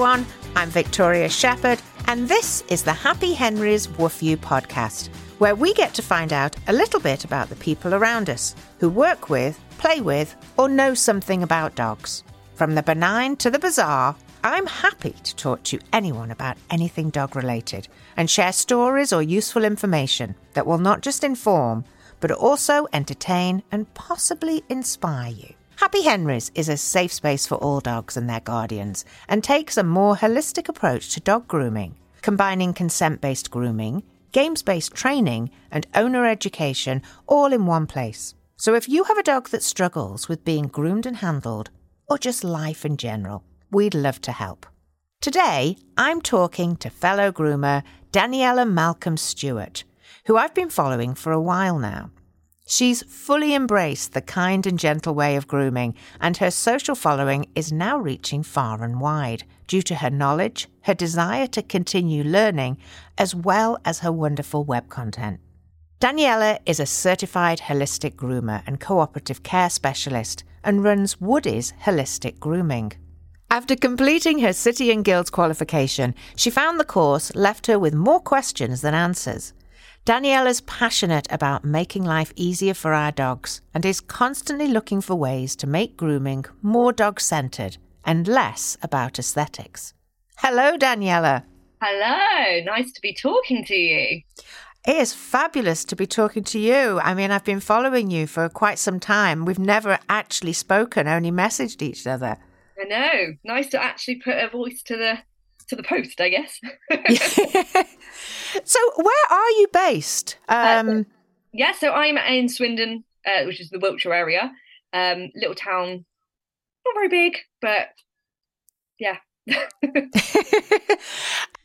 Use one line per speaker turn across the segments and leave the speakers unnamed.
everyone. I'm Victoria Shepherd, and this is the Happy Henry's Woof You podcast, where we get to find out a little bit about the people around us who work with, play with, or know something about dogs. From the benign to the bizarre, I'm happy to talk to anyone about anything dog related and share stories or useful information that will not just inform, but also entertain and possibly inspire you. Happy Henry's is a safe space for all dogs and their guardians and takes a more holistic approach to dog grooming, combining consent based grooming, games based training, and owner education all in one place. So if you have a dog that struggles with being groomed and handled, or just life in general, we'd love to help. Today, I'm talking to fellow groomer Daniella Malcolm Stewart, who I've been following for a while now. She's fully embraced the kind and gentle way of grooming, and her social following is now reaching far and wide due to her knowledge, her desire to continue learning, as well as her wonderful web content. Daniella is a certified holistic groomer and cooperative care specialist and runs Woody's Holistic Grooming. After completing her City and Guilds qualification, she found the course left her with more questions than answers. Daniella's passionate about making life easier for our dogs and is constantly looking for ways to make grooming more dog centered and less about aesthetics. Hello, Daniella.
Hello, nice to be talking to you.
It is fabulous to be talking to you. I mean, I've been following you for quite some time. We've never actually spoken, only messaged each other.
I know. Nice to actually put a voice to the to the post, I guess.
so, where are you based?
Uh, um, uh, yeah, so I'm in Swindon, uh, which is the Wiltshire area. Um, little town, not very big, but yeah.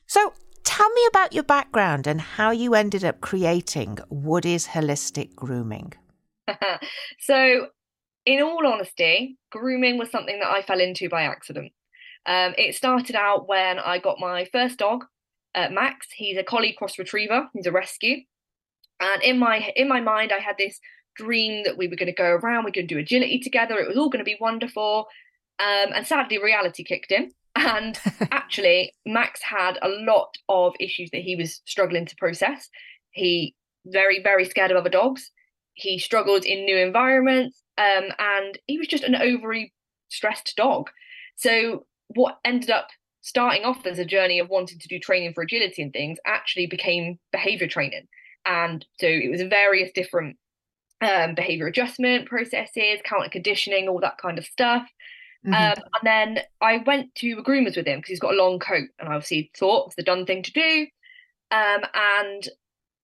so, tell me about your background and how you ended up creating Woody's Holistic Grooming.
so, in all honesty, grooming was something that I fell into by accident. Um, it started out when I got my first dog, uh, Max. He's a collie cross retriever. He's a rescue, and in my in my mind, I had this dream that we were going to go around. We are going to do agility together. It was all going to be wonderful. Um, and sadly, reality kicked in. And actually, Max had a lot of issues that he was struggling to process. He very very scared of other dogs. He struggled in new environments, um, and he was just an overly stressed dog. So what ended up starting off as a journey of wanting to do training for agility and things actually became behavior training. And so it was various different um, behavior adjustment processes, counter conditioning, all that kind of stuff. Mm-hmm. Um, and then I went to a groomers with him because he's got a long coat, and I obviously thought it's the done thing to do. Um, and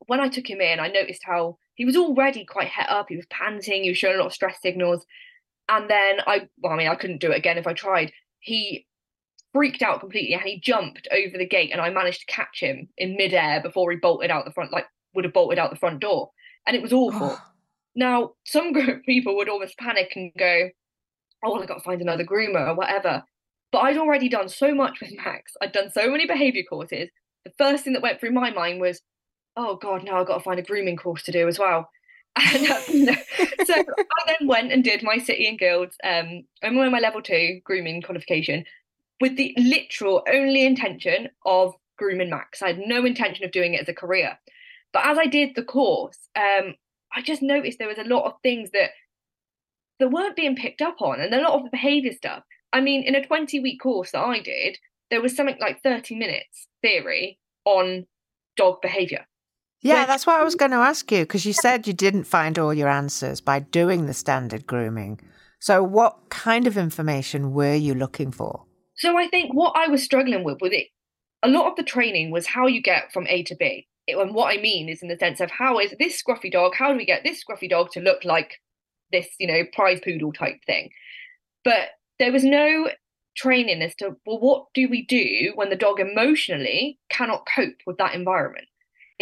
when I took him in, I noticed how he was already quite het up. He was panting. He was showing a lot of stress signals. And then I, well, I mean, I couldn't do it again if I tried. He freaked out completely and he jumped over the gate and I managed to catch him in midair before he bolted out the front, like would have bolted out the front door. And it was awful. now, some people would almost panic and go, oh, well, I've got to find another groomer or whatever. But I'd already done so much with Max. I'd done so many behavior courses. The first thing that went through my mind was, oh God, now I've got to find a grooming course to do as well. And um, so I then went and did my city and guilds. Um, I'm on my level two grooming qualification, with the literal only intention of grooming Max. I had no intention of doing it as a career. But as I did the course, um, I just noticed there was a lot of things that that weren't being picked up on, and a lot of the behaviour stuff. I mean, in a 20 week course that I did, there was something like 30 minutes theory on dog behaviour.
Yeah, that's what I was going to ask you because you said you didn't find all your answers by doing the standard grooming. So, what kind of information were you looking for?
So I think what I was struggling with with it, a lot of the training was how you get from A to B. It, and what I mean is in the sense of how is this scruffy dog, how do we get this scruffy dog to look like this, you know, prize poodle type thing? But there was no training as to, well, what do we do when the dog emotionally cannot cope with that environment?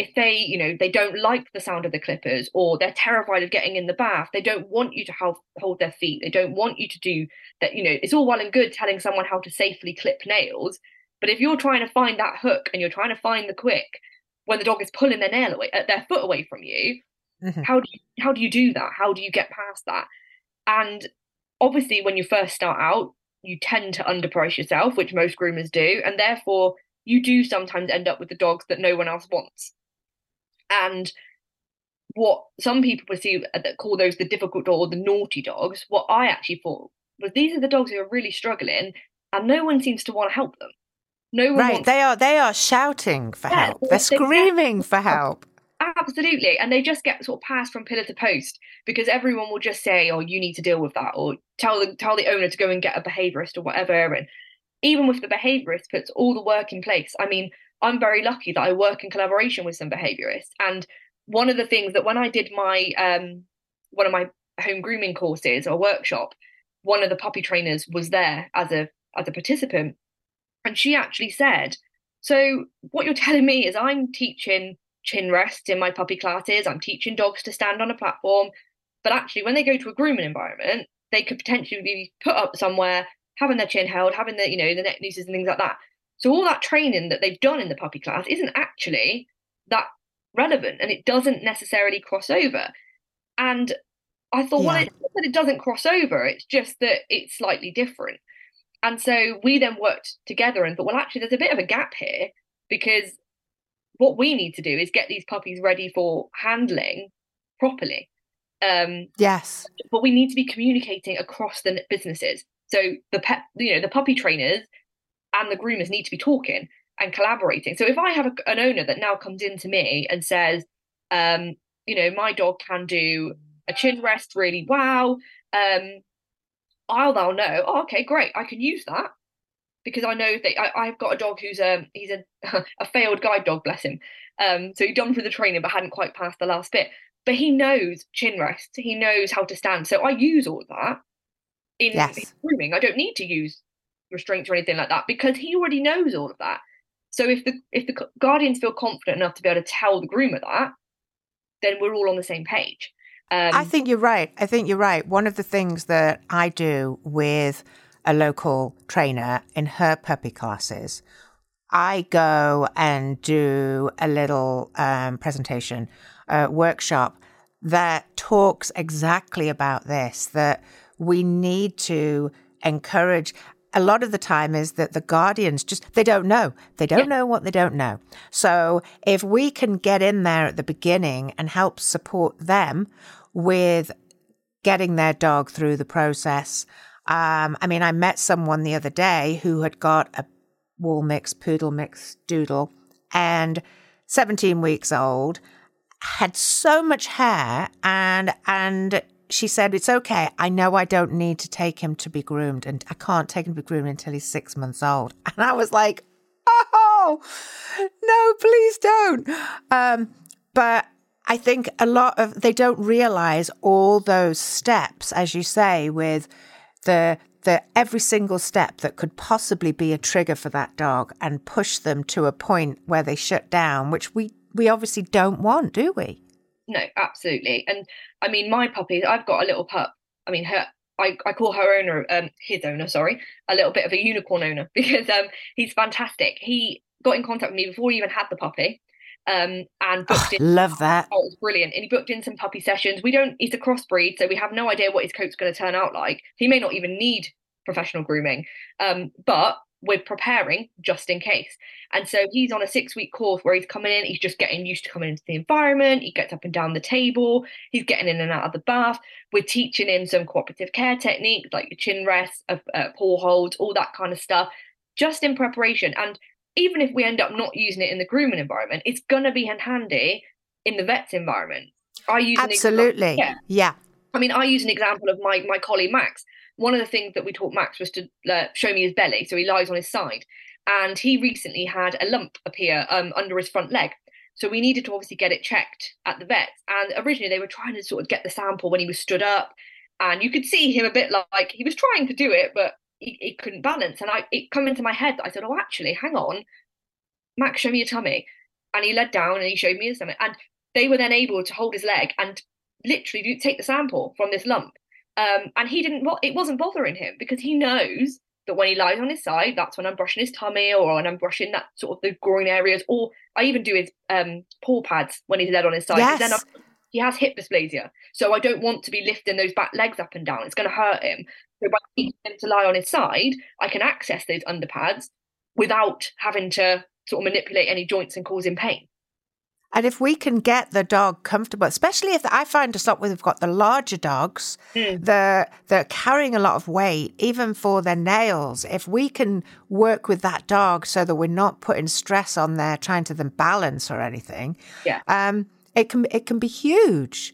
If they you know they don't like the sound of the clippers or they're terrified of getting in the bath they don't want you to hold, hold their feet they don't want you to do that you know it's all well and good telling someone how to safely clip nails but if you're trying to find that hook and you're trying to find the quick when the dog is pulling their nail away uh, their foot away from you mm-hmm. how do you how do you do that how do you get past that and obviously when you first start out you tend to underprice yourself, which most groomers do, and therefore you do sometimes end up with the dogs that no one else wants. And what some people perceive uh, that call those the difficult dog or the naughty dogs, what I actually thought was these are the dogs who are really struggling, and no one seems to want to help them. No one
right, they are they are shouting for
Yeah,
help.
they-
They're
they-
screaming for help.
Absolutely. And they just get sort of passed from pillar to post because everyone will just say, Oh, you need to deal with that, or tell the tell the owner to go and get a behaviorist or whatever. And even with the behaviorist puts all the work in place. I mean, I'm very lucky that I work in collaboration with some behaviorists. And one of the things that when I did my um one of my home grooming courses or workshop, one of the puppy trainers was there as a as a participant. And she actually said, So what you're telling me is I'm teaching chin rest in my puppy classes. I'm teaching dogs to stand on a platform. But actually, when they go to a grooming environment, they could potentially be put up somewhere, having their chin held, having the, you know, the neck nooses and things like that. So all that training that they've done in the puppy class isn't actually that relevant and it doesn't necessarily cross over. And I thought, well, it's not that it doesn't cross over, it's just that it's slightly different. And so we then worked together and thought, well, actually, there's a bit of a gap here because what we need to do is get these puppies ready for handling properly. Um,
Yes.
but we need to be communicating across the businesses. So the pet, you know, the puppy trainers and the groomers need to be talking and collaborating. So if I have a, an owner that now comes in to me and says, um, you know, my dog can do a chin rest really well, um, I'll now know. Oh, okay, great, I can use that because I know that I, I've got a dog who's a he's a a failed guide dog, bless him. Um, so he'd done through the training but hadn't quite passed the last bit. But he knows chin rest. He knows how to stand. So I use all that in,
Yes.
in grooming. I don't need to use restraints or anything like that because he already knows all of that. So if the if the guardians feel confident enough to be able to tell the groomer that, then we're all on the same page. Um,
I think you're right. I think you're right. One of the things that I do with a local trainer in her puppy classes, I go and do a little um, presentation, uh, workshop that talks exactly about this that we need to encourage. A lot of the time is that the guardians just, they don't know. They don't know what they don't know. So if we can get in there at the beginning and help support them with getting their dog through the process. Um, I mean, I met someone the other day who had got a wool mix, poodle mix doodle, and 17 weeks old, had so much hair, and and she said, "It's okay. I know I don't need to take him to be groomed, and I can't take him to be groomed until he's six months old." And I was like, "Oh no, please don't." Um, but I think a lot of they don't realize all those steps, as you say, with the the every single step that could possibly be a trigger for that dog and push them to a point where they shut down, which we we obviously don't want, do we?
No, absolutely. And I mean, my puppy, I've got a little pup. I mean, her, I, I call her owner, um, his owner, sorry, a little bit of a unicorn owner because um, he's fantastic. He got in contact with me before he even had the puppy, um, and booked in.
Love that.
Oh, it was brilliant. And he booked in some puppy sessions. We don't, he's a crossbreed, so we have no idea what his coat's going to turn out like. He may not even need professional grooming, um, but we're preparing just in case. And so he's on a six week course where he's coming in, he's just getting used to coming into the environment. He gets up and down the table, he's getting in and out of the bath. We're teaching him some cooperative care techniques like chin rests, uh, uh, paw holds, all that kind of stuff, just in preparation. And even if we end up not using it in the grooming environment, it's going to be in handy in the vet's environment. I use an example-
Absolutely.
yeah.
yeah.
I mean, I use an example of my my colleague Max. One of the things that we taught Max was to uh, show me his belly, so he lies on his side, and he recently had a lump appear um, under his front leg. So we needed to obviously get it checked at the vet. And originally they were trying to sort of get the sample when he was stood up, and you could see him a bit like he was trying to do it, but he, he couldn't balance. And I it come into my head that I said, "Oh, actually, hang on, Max, show me your tummy." And he led down and he showed me his stomach, and they were then able to hold his leg and literally take the sample from this lump. Um, and he didn't. It wasn't bothering him because he knows that when he lies on his side, that's when I'm brushing his tummy or when I'm brushing that sort of the groin areas. Or I even do his um, paw pads when he's led on his side.
Yes.
He has hip dysplasia. So I don't want to be lifting those back legs up and down. It's going to hurt him. So by teaching him to lie on his side, I can access those underpads without having to sort of manipulate any joints and causing pain.
And if we can get the dog comfortable, especially if I find a lot where we've got the larger dogs, mm. they're, they're carrying a lot of weight, even for their nails. If we can work with that dog so that we're not putting stress on there, trying to them balance or anything,
yeah.
um, it can it can be huge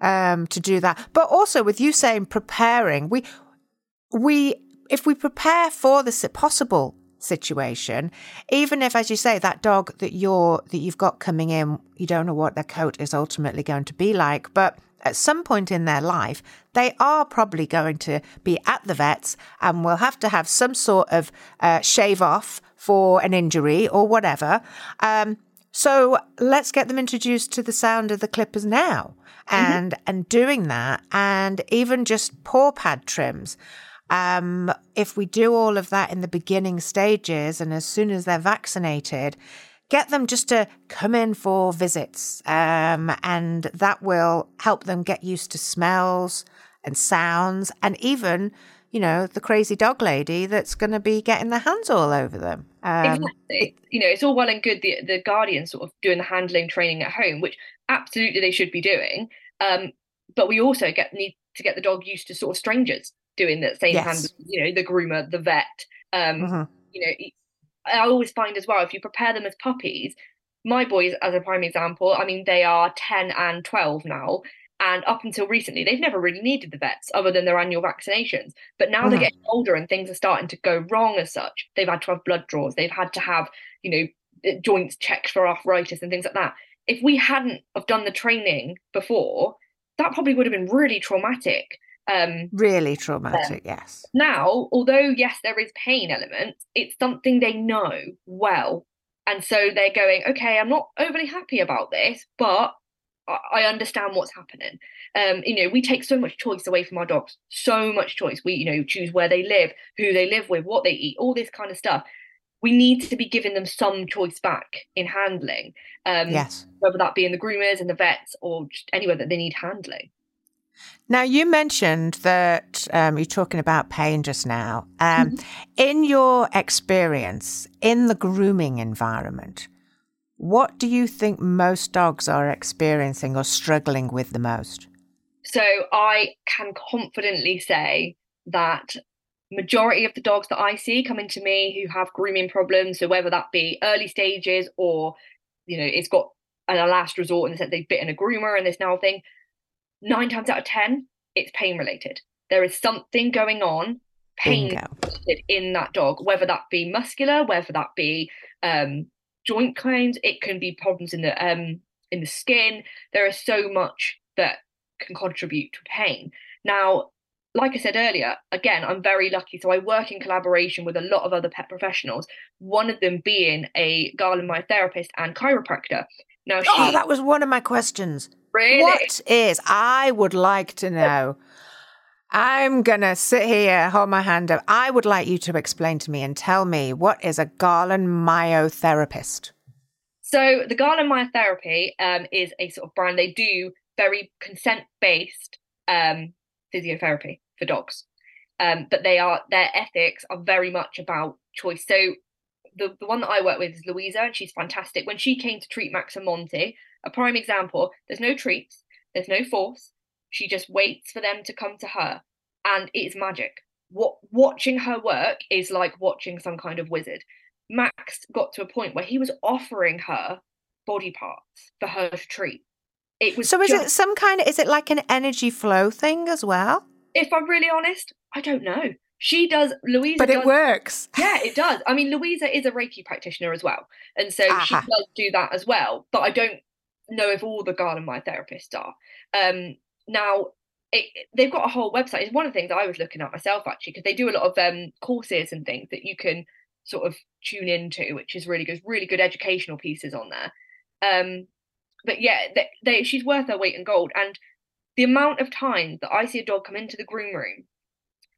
um, to do that. But also with you saying preparing, we we if we prepare for the possible situation, even if, as you say, that dog that you're that you've got coming in, you don't know what their coat is ultimately going to be like, but at some point in their life, they are probably going to be at the vets and will have to have some sort of uh, shave off for an injury or whatever. Um, so let's get them introduced to the sound of the clippers now, mm-hmm. and mm-hmm. and doing that, and even just paw pad trims. Um, if we do all of that in the beginning stages and as soon as they're vaccinated, get them just to come in for visits. Um, and that will help them get used to smells and sounds and even, you know, the crazy dog lady that's going to be getting their hands all over them.
Um, exactly. You know, it's all well and good the, the guardian sort of doing the handling training at home, which absolutely they should be doing. Um, but we also get need to get the dog used to sort of strangers doing that same yes. hand, you know, the groomer, the vet. Um, mm-hmm. You know, I always find as well if you prepare them as puppies, my boys, as a prime example, I mean, they are 10 and 12 now. And up until recently, they've never really needed the vets other than their annual vaccinations. But now mm-hmm. they're getting older and things are starting to go wrong as such. They've had to have blood draws, they've had to have, you know, joints checked for arthritis and things like that. If we hadn't have done the training before, that probably would have been really traumatic
um, really traumatic, yes.
Now, although yes, there is pain element, it's something they know well, and so they're going, okay, I'm not overly happy about this, but I understand what's happening. Um, you know, we take so much choice away from our dogs, so much choice. We, you know, choose where they live, who they live with, what they eat, all this kind of stuff. We need to be giving them some choice back in handling.
Um, yes.
Whether that be in the groomers and the vets or just anywhere that they need handling.
Now, you mentioned that um, you're talking about pain just now. Um, mm-hmm. In your experience in the grooming environment, what do you think most dogs are experiencing or struggling with the most?
So, I can confidently say that majority of the dogs that I see coming to me who have grooming problems, so whether that be early stages or you know it's got a last resort in the sense they've bitten a groomer and this now thing, nine times out of 10, it's pain related. There is something going on, pain in that dog, whether that be muscular, whether that be um, joint kinds, it can be problems in the um, in the skin. There is so much that can contribute to pain. Now, like I said earlier, again, I'm very lucky. So I work in collaboration with a lot of other pet professionals, one of them being a Galen myotherapist and chiropractor.
Now, oh, she, oh, that was one of my questions.
Really?
What is? I would like to know. I'm going to sit here, hold my hand up. I would like you to explain to me and tell me what is a Galen myotherapist?
So, the Galen Myotherapy um, is a sort of brand. They do very consent based um, physiotherapy for dogs. Um, but they are their ethics are very much about choice. So the, the one that I work with is Louisa, and she's fantastic. When she came to treat Max and Monty, a prime example, there's no treats, there's no force. She just waits for them to come to her, and it's magic. What watching her work is like watching some kind of wizard. Max got to a point where he was offering her body parts for her to treat.
It was so. Is just, it some kind of? Is it like an energy flow thing as well?
If I'm really honest, I don't know. She does Louisa,
but
it
does, works.
Yeah, it does. I mean, Louisa is a Reiki practitioner as well, and so she does do that as well. But I don't know if all the Galen myotherapists are. Um, now, it, they've got a whole website. It's one of the things I was looking at myself actually, because they do a lot of um, courses and things that you can sort of tune into, which is really good, really good educational pieces on there. Um, but yeah, they, they, she's worth her weight in gold. And the amount of times that I see a dog come into the groom room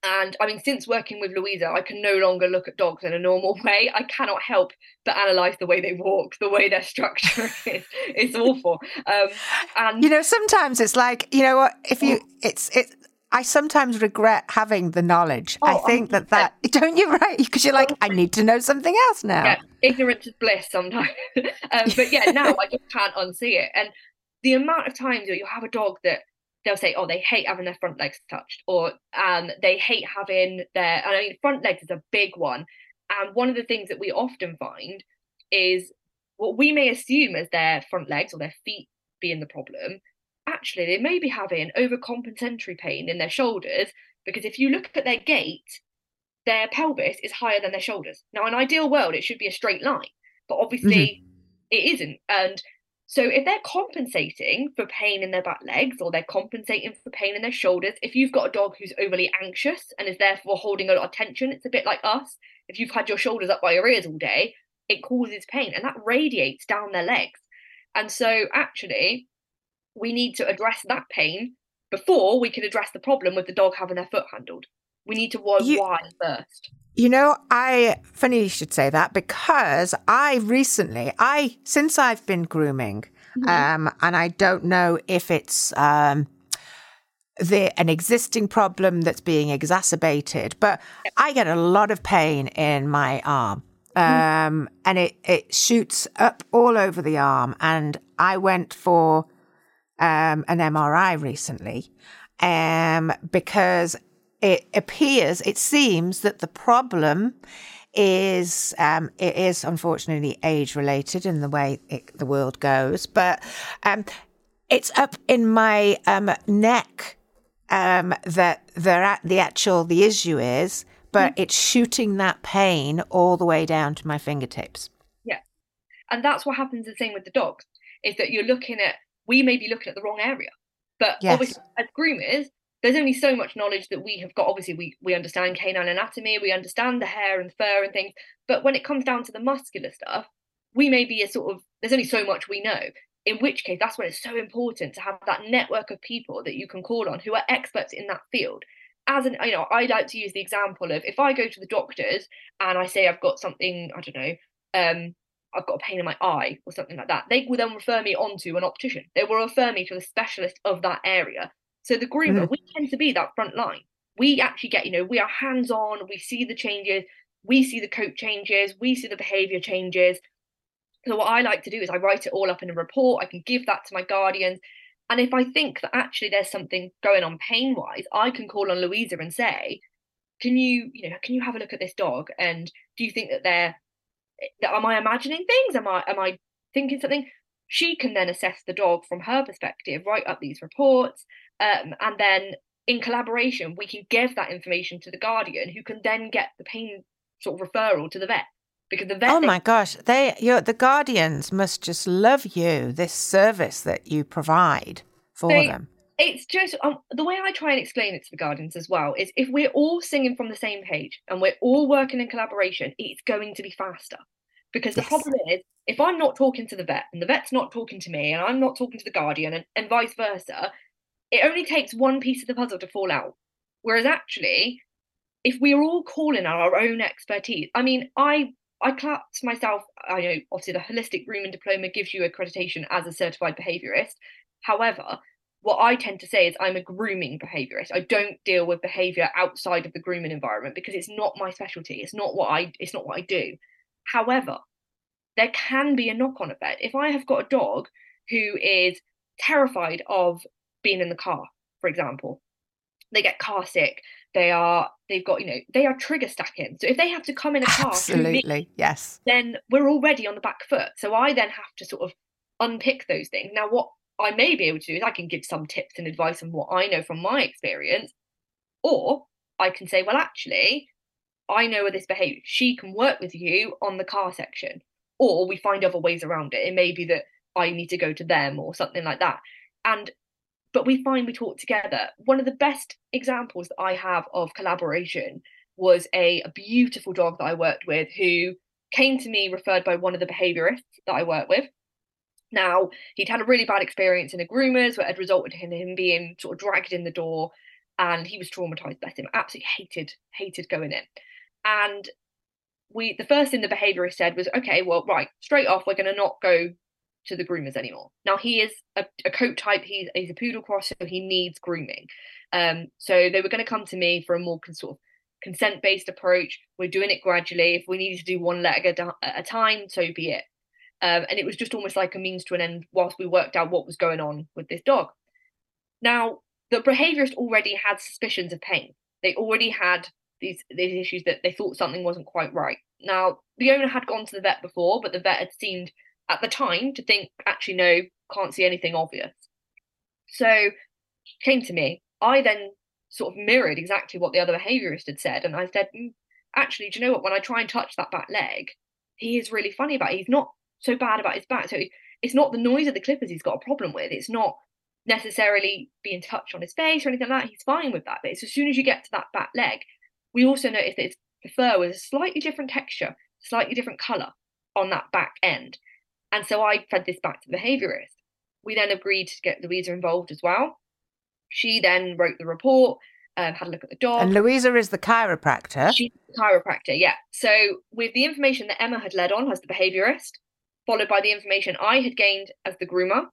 And I mean, since working with Louisa, I can no longer look at dogs in a normal way. I cannot help but analyze the way they walk, the way their structure is. It's awful. Um, and
you know, sometimes it's like you know what if you it's it. I sometimes regret having the knowledge. Oh, I think 100%. that that don't you right because you're like I need to know something else now.
Yeah, ignorance is bliss sometimes. um, but yeah, now I just can't unsee it. And the amount of times that you'll have a dog that they'll say, oh, they hate having their front legs touched, or um, they hate having their. I mean, front legs is a big one, and one of the things that we often find is what we may assume as their front legs or their feet being the problem. Actually, they may be having overcompensatory pain in their shoulders because if you look at their gait, their pelvis is higher than their shoulders. Now, in an ideal world, it should be a straight line, but obviously mm-hmm. it isn't. And so if they're compensating for pain in their back legs or they're compensating for pain in their shoulders, if you've got a dog who's overly anxious and is therefore holding a lot of tension, it's a bit like us. If you've had your shoulders up by your ears all day, it causes pain and that radiates down their legs. And so actually, we need to address that pain before we can address the problem with the dog having their foot handled. We need to wire you, first.
You know, I funny you should say that because I recently, I since I've been grooming, mm-hmm. um, and I don't know if it's um, the an existing problem that's being exacerbated, but I get a lot of pain in my arm. Mm-hmm. Um, and it, it shoots up all over the arm. And I went for um, an MRI recently um, because it appears, it seems that the problem is um, it is unfortunately age related in the way it, the world goes, but um, it's up in my um, neck um, that the the actual the issue is, but mm. it's shooting that pain all the way down to my fingertips.
Yeah, and that's what happens the same with the dogs is that you're looking at we may be looking at the wrong area, but yes. obviously as groomers there's only so much knowledge that we have got. Obviously, we we understand canine anatomy, we understand the hair and fur and things, but when it comes down to the muscular stuff, we may be a sort of there's only so much we know. In which case, that's when it's so important to have that network of people that you can call on who are experts in that field. As an, you know, I like to use the example of if I go to the doctors and I say I've got something, I don't know, um, I've got a pain in my eye or something like that, they will then refer me on to an optician. They will refer me to a specialist of that area so the groomer, mm-hmm. we tend to be that front line. We actually get, you know, we are hands on, we see the changes, we see the coat changes, we see the behavior changes. So what I like to do is I write it all up in a report. I can give that to my guardians. And if I think that actually there's something going on pain wise, I can call on Louisa and say, can you, you know, can you have a look at this dog? And do you think that they're, that am I imagining things? Am I, am I thinking something? She can then assess the dog from her perspective, write up these reports, um, and then in collaboration, we can give that information to the guardian, who can then get the pain sort of referral to the vet. Because the vet.
Oh my gosh, they you the guardians must just love you. This service that you provide for they, them.
It's just um, the way I try and explain it to the guardians as well is if we're all singing from the same page and we're all working in collaboration, it's going to be faster. Because yes. the problem is, if I'm not talking to the vet and the vet's not talking to me and I'm not talking to the guardian and, and vice versa, it only takes one piece of the puzzle to fall out. Whereas actually, if we are all calling on our own expertise, I mean, I I class myself. I know obviously the holistic grooming diploma gives you accreditation as a certified behaviourist. However, what I tend to say is I'm a grooming behaviourist. I don't deal with behaviour outside of the grooming environment because it's not my specialty. It's not what I it's not what I do. However, there can be a knock-on effect. If I have got a dog who is terrified of being in the car, for example. They get car sick. They are they've got, you know, they are trigger stacking. So if they have to come in a car
Absolutely, me, yes.
Then we're already on the back foot. So I then have to sort of unpick those things. Now what I may be able to do is I can give some tips and advice on what I know from my experience. Or I can say, well, actually, I know where this behavior. She can work with you on the car section. Or we find other ways around it. It may be that I need to go to them or something like that. And but we find we talk together. One of the best examples that I have of collaboration was a, a beautiful dog that I worked with who came to me referred by one of the behaviorists that I work with. Now, he'd had a really bad experience in a groomers where it had resulted in him being sort of dragged in the door. and he was traumatized. Bless him, absolutely hated hated going in. And we the first thing the behaviourist said was, okay, well, right, straight off, we're going to not go to the groomers anymore. Now he is a, a coat type. He's he's a poodle cross, so he needs grooming. Um, so they were going to come to me for a more sort of consent based approach. We're doing it gradually. If we needed to do one leg at a time, so be it. Um, and it was just almost like a means to an end whilst we worked out what was going on with this dog. Now, the behaviourist already had suspicions of pain. They already had these these issues that they thought something wasn't quite right. Now, the owner had gone to the vet before, but the vet had seemed at the time to think, actually, no, can't see anything obvious. So came to me. I then sort of mirrored exactly what the other behaviorist had said. And I said, mm, actually, do you know what? When I try and touch that back leg, he is really funny about it. He's not so bad about his back. So it's not the noise of the clippers he's got a problem with. It's not necessarily being touched on his face or anything like that. He's fine with that. But it's as soon as you get to that back leg, we also noticed that the fur was a slightly different texture, slightly different colour on that back end. And so I fed this back to the behaviourist. We then agreed to get Louisa involved as well. She then wrote the report, um, had a look at the dog.
And Louisa is the chiropractor.
She's the chiropractor, yeah. So with the information that Emma had led on as the behaviourist, followed by the information I had gained as the groomer,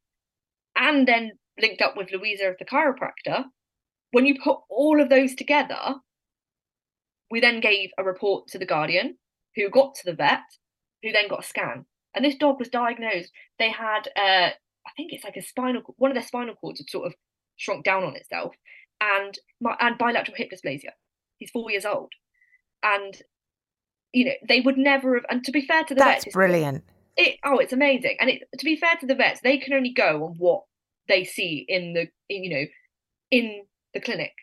and then linked up with Louisa as the chiropractor, when you put all of those together, we then gave a report to the guardian, who got to the vet, who then got a scan. And this dog was diagnosed. They had, uh, I think it's like a spinal, one of their spinal cords had sort of shrunk down on itself, and and bilateral hip dysplasia. He's four years old, and you know they would never have. And to be fair to the
that's
vets,
brilliant.
It oh, it's amazing. And it to be fair to the vets, they can only go on what they see in the in, you know in the clinic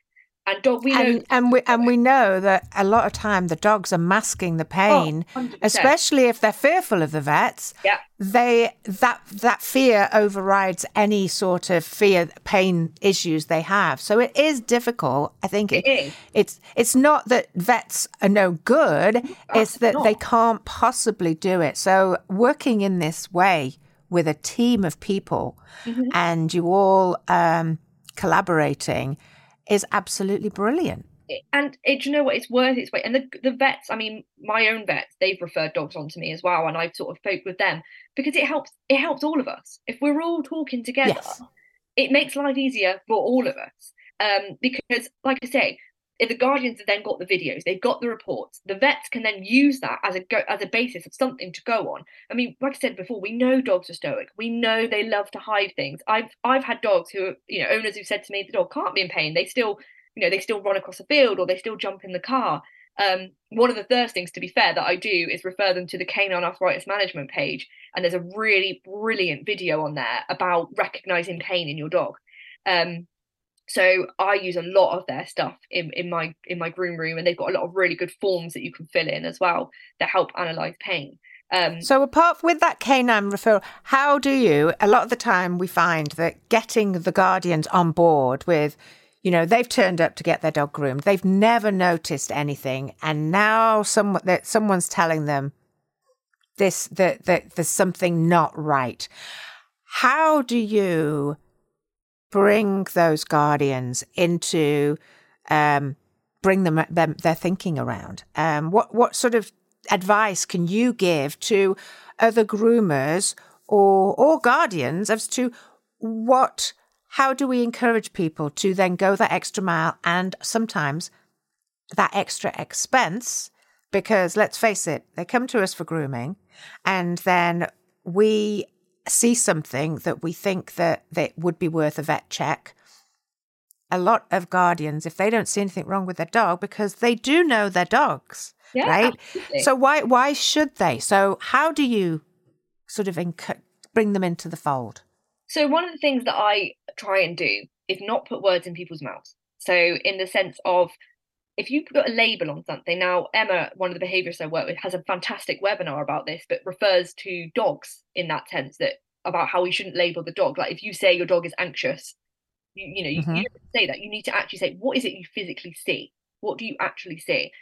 and dog we know
and, and we and we know that a lot of time the dogs are masking the pain
oh,
especially if they're fearful of the vets.
Yeah.
They that that fear overrides any sort of fear pain issues they have. So it is difficult. I think
it,
it's it's not that vets are no good it's that
not.
they can't possibly do it. So working in this way with a team of people mm-hmm. and you all um, collaborating is absolutely brilliant.
And it, you know what? It's worth its weight. And the the vets, I mean, my own vets, they've referred dogs on to me as well, and I've sort of spoke with them because it helps. It helps all of us if we're all talking together.
Yes.
It makes life easier for all of us. Um, because, like I say, the guardians have then got the videos, they've got the reports. The vets can then use that as a go, as a basis of something to go on. I mean, like I said before, we know dogs are stoic. We know they love to hide things. I've I've had dogs who, you know, owners who said to me the dog can't be in pain. They still, you know, they still run across a field or they still jump in the car. Um, one of the first things, to be fair, that I do is refer them to the Canine Arthritis Management page, and there's a really brilliant video on there about recognizing pain in your dog. Um, so I use a lot of their stuff in, in my in my groom room, and they've got a lot of really good forms that you can fill in as well that help analyze pain. Um,
so apart with that canine referral, how do you? A lot of the time, we find that getting the guardians on board with, you know, they've turned up to get their dog groomed, they've never noticed anything, and now someone that someone's telling them this that that there's something not right. How do you? Bring those guardians into um, bring them, them their thinking around. Um, what what sort of advice can you give to other groomers or or guardians as to what how do we encourage people to then go that extra mile and sometimes that extra expense because let's face it they come to us for grooming and then we see something that we think that, that would be worth a vet check, a lot of guardians, if they don't see anything wrong with their dog, because they do know their dogs,
yeah,
right?
Absolutely.
So why why should they? So how do you sort of inc- bring them into the fold?
So one of the things that I try and do is not put words in people's mouths. So in the sense of if you put a label on something now emma one of the behaviorists i work with has a fantastic webinar about this but refers to dogs in that sense that about how we shouldn't label the dog. Like if you say your dog is anxious you, you know you, mm-hmm. you don't say that. You need to actually say what is it you physically see? What do you actually see?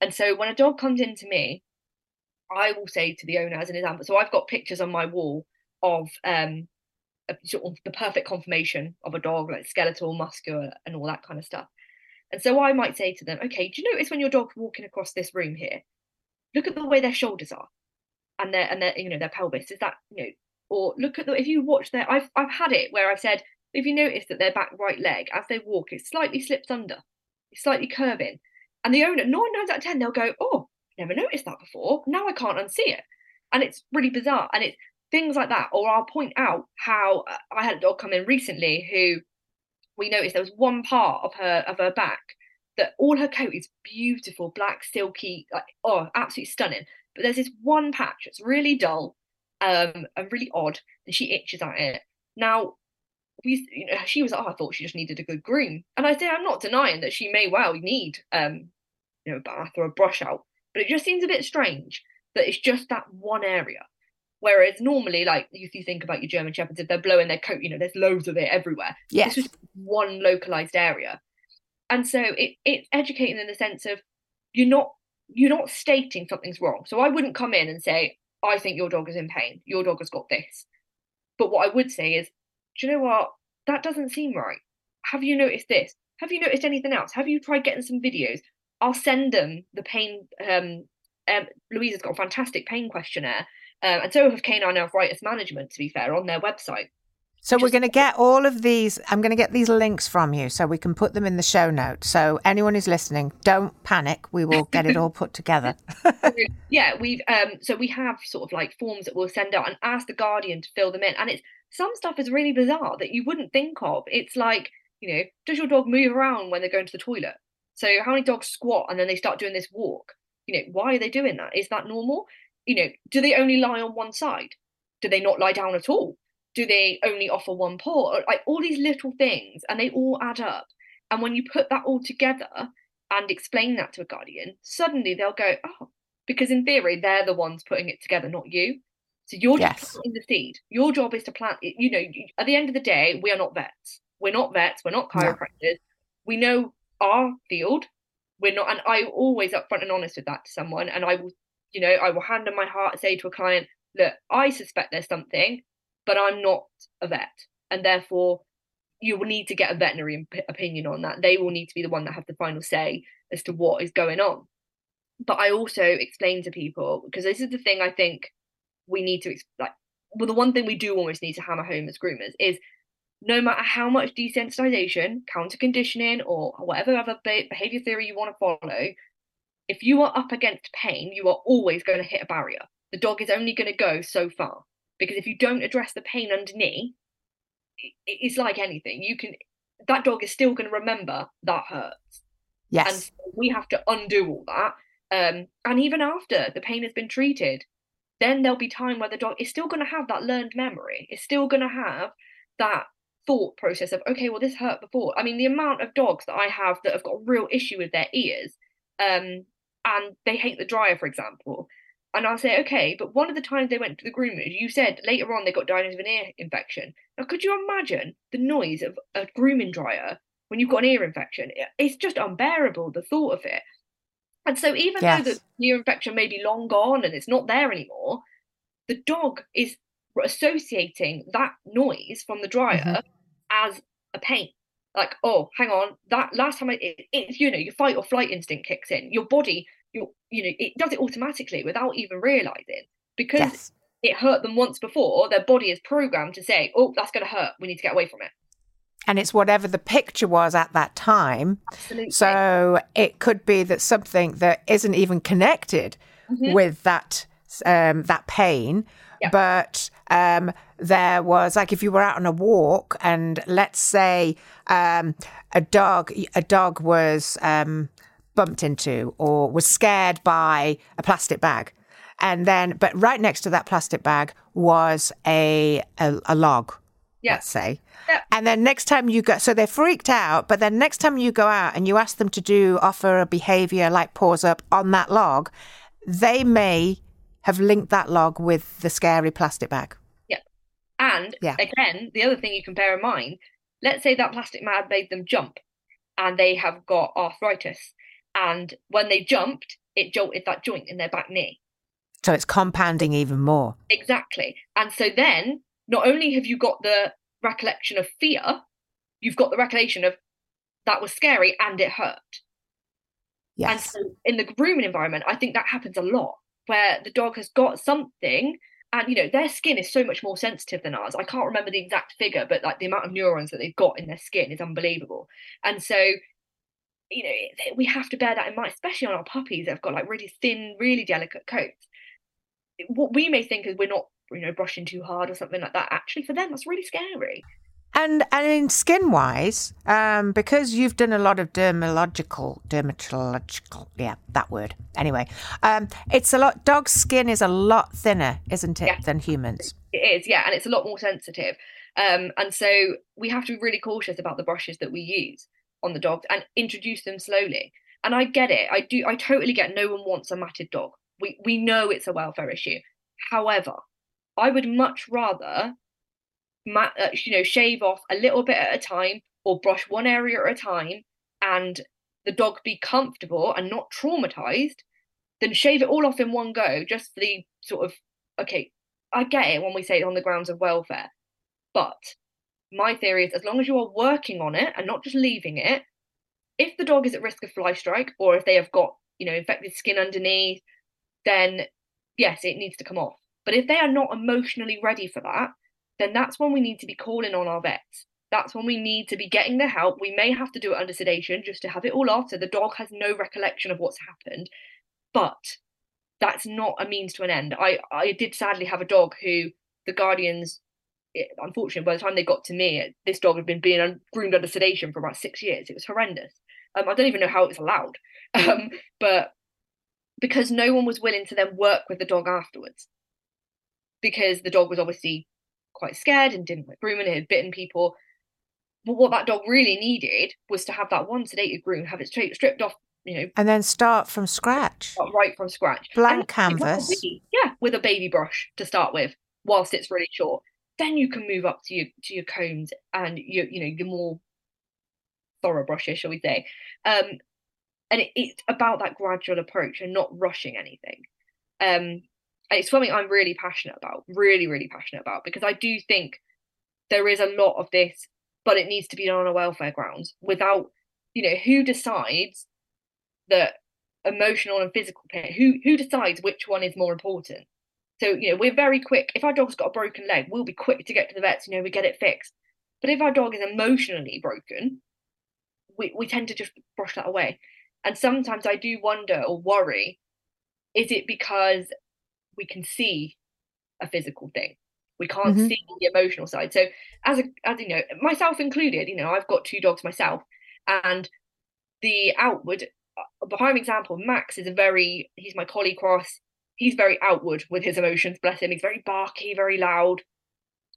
And so when a dog comes into me i will say to the owner as an example so i've got pictures on my wall of um sort of the perfect conformation of a dog like skeletal muscular and all that kind of stuff And so I might say to them, okay, do you notice when your dog's walking across this room here? Look at the way their shoulders are and their and their you know their pelvis. Is that you know, or look at the if you watch their I've I've had it where I've said, if you notice that their back right leg as they walk, it slightly slips under, it's slightly curving. And the owner, nine times out of ten, they'll go, Oh, never noticed that before. Now I can't unsee it. And it's really bizarre. And it's things like that. Or I'll point out how uh, I had a dog come in recently who we noticed there was one part of her of her back that all her coat is beautiful, black, silky, like oh, absolutely stunning. But there's this one patch that's really dull, um, and really odd, and she itches at it. Now, we, you know, she was, oh, I thought she just needed a good groom, and I say I'm not denying that she may well need, um, you know, a bath or a brush out, but it just seems a bit strange that it's just that one area. Whereas normally, like if you think about your German Shepherds, if they're blowing their coat, you know, there's loads of it everywhere.
Yes.
This was one localized area. And so it, it's educating in the sense of you're not you're not stating something's wrong. So I wouldn't come in and say, I think your dog is in pain. Your dog has got this. But what I would say is, do you know what? That doesn't seem right. Have you noticed this? Have you noticed anything else? Have you tried getting some videos? I'll send them the pain. Um, um, Louisa's got a fantastic pain questionnaire uh, and so have Canine Arthritis Management, to be fair, on their website.
So we're going to get all of these. I'm going to get these links from you so we can put them in the show notes. So anyone who's listening, don't panic. We will get it all put together.
yeah, we've um so we have sort of like forms that we'll send out and ask the guardian to fill them in. And it's some stuff is really bizarre that you wouldn't think of. It's like, you know, does your dog move around when they're going to the toilet? So how many dogs squat and then they start doing this walk? You know, why are they doing that? Is that normal? You know, do they only lie on one side? Do they not lie down at all? Do they only offer one paw? Like all these little things, and they all add up. And when you put that all together and explain that to a guardian, suddenly they'll go, oh, because in theory, they're the ones putting it together, not you. So you're yes. just planting the seed. Your job is to plant it. You know, at the end of the day, we are not vets. We're not vets. We're not chiropractors. No. We know our field. We're not, and I always upfront and honest with that to someone, and I will you know, I will hand on my heart say to a client, look, I suspect there's something, but I'm not a vet. And therefore, you will need to get a veterinary opinion on that. They will need to be the one that have the final say as to what is going on. But I also explain to people because this is the thing I think we need to like. Well, the one thing we do almost need to hammer home as groomers is no matter how much desensitization, counter conditioning, or whatever other behavior theory you want to follow, if you are up against pain, you are always going to hit a barrier. The dog is only going to go so far because if you don't address the pain underneath, it's like anything. You can that dog is still going to remember that hurts.
Yes,
and we have to undo all that. Um, and even after the pain has been treated, then there'll be time where the dog is still going to have that learned memory. It's still going to have that thought process of okay, well this hurt before. I mean, the amount of dogs that I have that have got a real issue with their ears. Um, and they hate the dryer, for example. And I'll say, okay, but one of the times they went to the groomers, you said later on they got diagnosed with an ear infection. Now, could you imagine the noise of a grooming dryer when you've got an ear infection? It's just unbearable, the thought of it. And so, even yes. though the ear infection may be long gone and it's not there anymore, the dog is associating that noise from the dryer mm-hmm. as a pain like oh hang on that last time I, it, it, you know your fight or flight instinct kicks in your body you you know it does it automatically without even realizing because yes. it hurt them once before their body is programmed to say oh that's going to hurt we need to get away from it
and it's whatever the picture was at that time
Absolutely.
so it could be that something that isn't even connected mm-hmm. with that um, that pain but um, there was like if you were out on a walk and let's say um, a dog a dog was um, bumped into or was scared by a plastic bag and then but right next to that plastic bag was a a, a log yeah. let's say yeah. and then next time you go so they're freaked out but then next time you go out and you ask them to do offer a behavior like pause up on that log they may have linked that log with the scary plastic bag.
Yeah. And yeah. again, the other thing you can bear in mind, let's say that plastic bag made them jump and they have got arthritis. And when they jumped, it jolted that joint in their back knee.
So it's compounding even more.
Exactly. And so then not only have you got the recollection of fear, you've got the recollection of that was scary and it hurt.
Yes.
And so in the grooming environment, I think that happens a lot where the dog has got something and you know their skin is so much more sensitive than ours. I can't remember the exact figure, but like the amount of neurons that they've got in their skin is unbelievable. And so you know we have to bear that in mind, especially on our puppies that have got like really thin, really delicate coats. What we may think is we're not you know brushing too hard or something like that. Actually, for them, that's really scary.
And and in skin wise, um, because you've done a lot of dermatological, dermatological, yeah, that word. Anyway, um, it's a lot. Dog skin is a lot thinner, isn't it, than humans?
It is, yeah, and it's a lot more sensitive. Um, and so we have to be really cautious about the brushes that we use on the dogs and introduce them slowly. And I get it. I do. I totally get. No one wants a matted dog. We we know it's a welfare issue. However, I would much rather Uh, you know, shave off a little bit at a time or brush one area at a time and the dog be comfortable and not traumatized, then shave it all off in one go just for the sort of, okay, I get it when we say it on the grounds of welfare. But my theory is as long as you are working on it and not just leaving it, if the dog is at risk of fly strike or if they have got, you know, infected skin underneath, then yes, it needs to come off. But if they are not emotionally ready for that, then that's when we need to be calling on our vets. That's when we need to be getting the help. We may have to do it under sedation just to have it all off so the dog has no recollection of what's happened. But that's not a means to an end. I, I did sadly have a dog who the guardians, it, unfortunately, by the time they got to me, this dog had been being groomed under sedation for about six years. It was horrendous. Um, I don't even know how it was allowed. Um, but because no one was willing to then work with the dog afterwards, because the dog was obviously quite scared and didn't groom grooming. It had bitten people. But what that dog really needed was to have that one sedated groom, have it straight, stripped off, you know,
and then start from scratch,
right from scratch,
blank and canvas.
Yeah, with a baby brush to start with, whilst it's really short. Then you can move up to your to your combs and your you know your more thorough brushes, shall we say? Um, and it, it's about that gradual approach and not rushing anything. Um, it's something I'm really passionate about, really, really passionate about, because I do think there is a lot of this, but it needs to be done on a welfare grounds without, you know, who decides that emotional and physical pain, who who decides which one is more important? So, you know, we're very quick. If our dog's got a broken leg, we'll be quick to get to the vets, you know, we get it fixed. But if our dog is emotionally broken, we, we tend to just brush that away. And sometimes I do wonder or worry is it because we can see a physical thing. We can't mm-hmm. see the emotional side. So as a as you know, myself included, you know, I've got two dogs myself, and the outward uh, the prime example, Max is a very he's my collie cross. He's very outward with his emotions, bless him. He's very barky, very loud.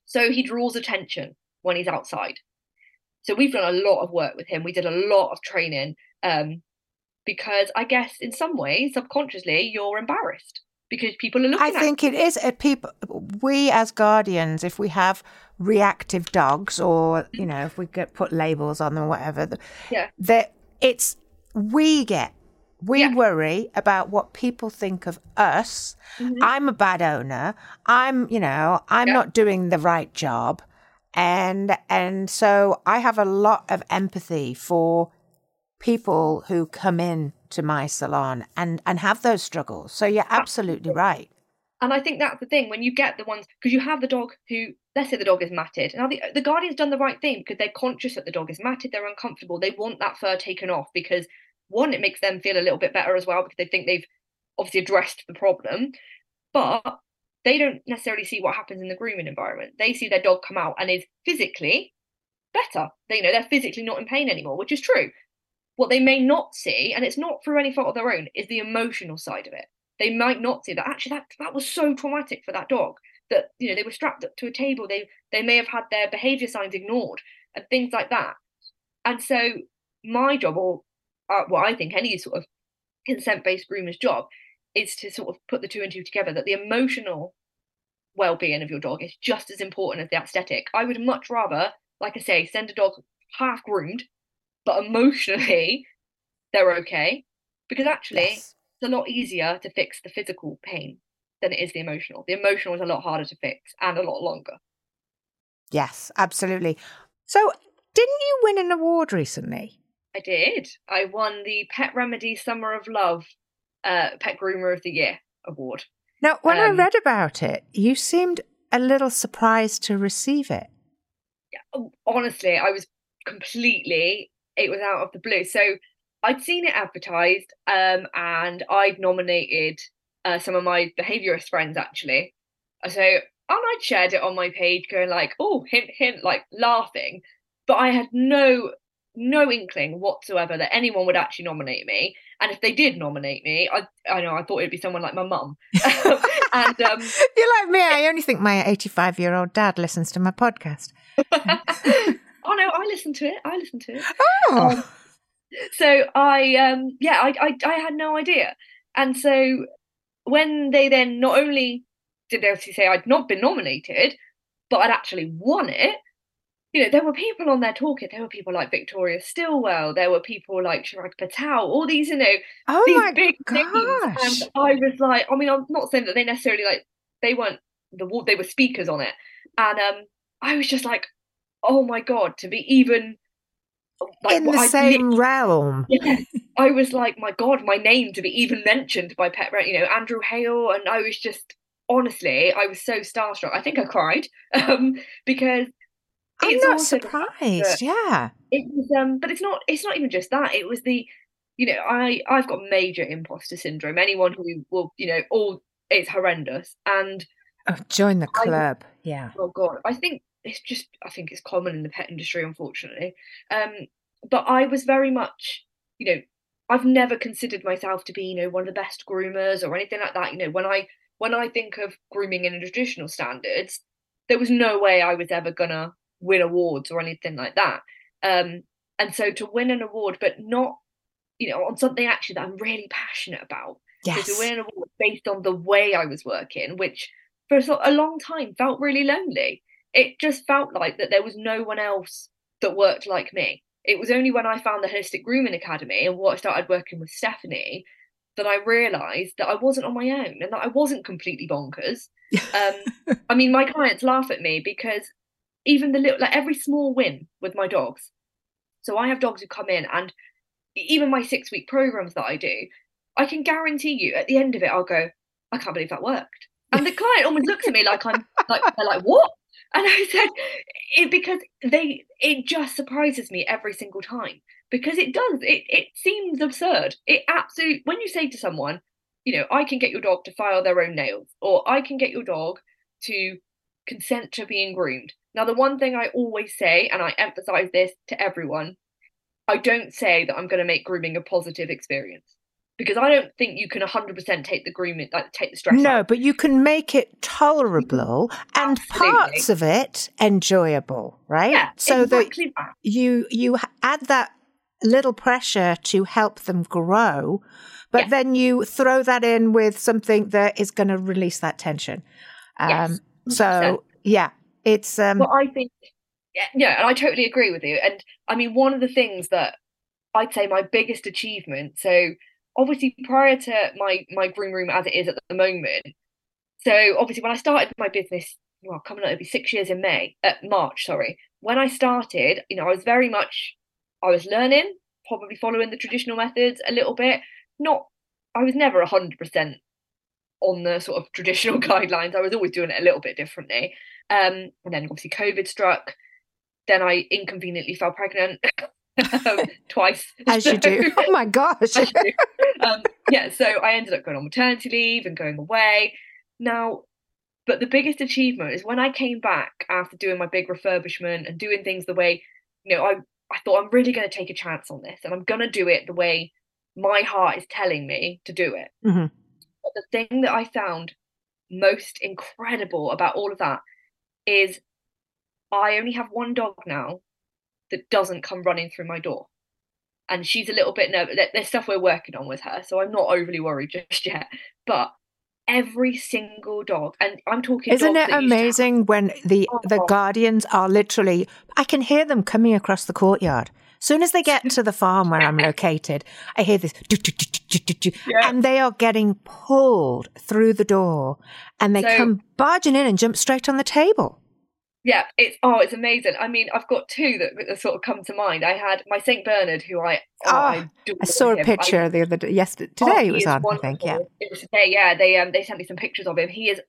So he draws attention when he's outside. So we've done a lot of work with him. We did a lot of training um, because I guess in some ways, subconsciously, you're embarrassed because people are looking.
I think it is. Uh, people, we as guardians, if we have reactive dogs, or you know, if we get put labels on them, or whatever,
yeah,
that it's we get. We yeah. worry about what people think of us. Mm-hmm. I'm a bad owner. I'm, you know, I'm yeah. not doing the right job. And and so I have a lot of empathy for people who come in to my salon and and have those struggles. So you're absolutely right.
And I think that's the thing when you get the ones because you have the dog who let's say the dog is matted. Now the the guardian's done the right thing because they're conscious that the dog is matted, they're uncomfortable, they want that fur taken off because one, it makes them feel a little bit better as well because they think they've obviously addressed the problem. But they don't necessarily see what happens in the grooming environment. They see their dog come out and is physically better. They you know they're physically not in pain anymore, which is true. What they may not see, and it's not through any fault of their own, is the emotional side of it. They might not see that actually that that was so traumatic for that dog that you know they were strapped up to a table. They they may have had their behaviour signs ignored and things like that. And so my job, or uh, what I think any sort of consent-based groomer's job, is to sort of put the two and two together. That the emotional well-being of your dog is just as important as the aesthetic. I would much rather, like I say, send a dog half groomed but emotionally they're okay because actually yes. it's a lot easier to fix the physical pain than it is the emotional. The emotional is a lot harder to fix and a lot longer.
Yes, absolutely. So, didn't you win an award recently?
I did. I won the Pet Remedy Summer of Love uh, Pet Groomer of the Year award.
Now, when I
Um,
read about it, you seemed a little surprised to receive it.
Oh, honestly, I was completely, it was out of the blue. So I'd seen it advertised um, and I'd nominated uh, some of my behaviorist friends actually. So, and I'd shared it on my page going like, oh, hint, hint, like laughing. But I had no, no inkling whatsoever that anyone would actually nominate me. And if they did nominate me, I, I know, I thought it'd be someone like my mum. and um,
You're like me. I only think my 85 year old dad listens to my podcast.
oh no, I listened to it. I listened to it.
Oh,
so I um yeah I, I I had no idea and so when they then not only did they obviously say I'd not been nominated but I'd actually won it you know there were people on there talking there were people like Victoria Stillwell there were people like Chirag Patel all these you know
oh
these
my
big
gosh.
names and I was like I mean I'm not saying that they necessarily like they weren't the they were speakers on it and um I was just like oh my god to be even like,
In the
I
same realm.
yeah, I was like, my God, my name to be even mentioned by Pet you know, Andrew Hale, and I was just honestly, I was so starstruck. I think I cried um, because
I'm not surprised. Yeah.
it was, um, but it's not. It's not even just that. It was the, you know, I I've got major imposter syndrome. Anyone who will, you know, all it's horrendous, and
Oh, join the
I-
club. Yeah.
oh god i think it's just i think it's common in the pet industry unfortunately um but i was very much you know i've never considered myself to be you know one of the best groomers or anything like that you know when i when i think of grooming in traditional standards there was no way i was ever gonna win awards or anything like that um and so to win an award but not you know on something actually that i'm really passionate about so
Yes.
to win an award based on the way I was working, which for a long time felt really lonely. It just felt like that there was no one else that worked like me. It was only when I found the Holistic Grooming Academy and what I started working with Stephanie that I realised that I wasn't on my own and that I wasn't completely bonkers. Um, I mean, my clients laugh at me because even the little, like every small win with my dogs. So I have dogs who come in, and even my six week programs that I do, I can guarantee you at the end of it, I'll go, I can't believe that worked. And the client almost looks at me like I'm like they're like, what? And I said, it because they it just surprises me every single time. Because it does. It it seems absurd. It absolutely when you say to someone, you know, I can get your dog to file their own nails, or I can get your dog to consent to being groomed. Now, the one thing I always say, and I emphasize this to everyone, I don't say that I'm going to make grooming a positive experience because I don't think you can 100% take the grooming, like take the stress
No,
out.
but you can make it tolerable and
Absolutely.
parts of it enjoyable, right?
Yeah,
so
exactly that.
that you you add that little pressure to help them grow, but then you throw that in with something that is going to release that tension. Um,
Yes,
so yeah, it's um,
Well, I think, yeah, yeah, and I totally agree with you. And I mean, one of the things that I'd say my biggest achievement. So obviously, prior to my my groom room as it is at the moment. So obviously, when I started my business, well, coming up, it'll be six years in May, uh, March, sorry. When I started, you know, I was very much, I was learning, probably following the traditional methods a little bit. Not, I was never hundred percent on the sort of traditional guidelines. I was always doing it a little bit differently. Um, and then obviously COVID struck. Then I inconveniently fell pregnant twice.
as you do. Oh my gosh!
as you do. um, yeah, so I ended up going on maternity leave and going away. Now, but the biggest achievement is when I came back after doing my big refurbishment and doing things the way, you know, I I thought I'm really going to take a chance on this and I'm going to do it the way my heart is telling me to do it.
Mhm.
But the thing that I found most incredible about all of that is I only have one dog now that doesn't come running through my door. And she's a little bit nervous. There's stuff we're working on with her, so I'm not overly worried just yet. But every single dog, and I'm talking.
Isn't it
to have-
amazing when the oh, the
Oh.
guardians are literally? I can hear them coming across the courtyard. Soon as they get to the farm where I'm located, I hear this, do, do, do,
Yeah.
and they are getting pulled through the door, and they
So-
come barging in and jump straight on the table.
Yeah, it's oh, it's amazing. I mean, I've got two that, that sort of come to mind. I had my Saint Bernard, who I oh,
oh I, I, saw a picture I, the other day. Yes, today oh, it was on. Wonderful. I think. Yeah,
it was today. Yeah, they um they sent me some pictures of him. He is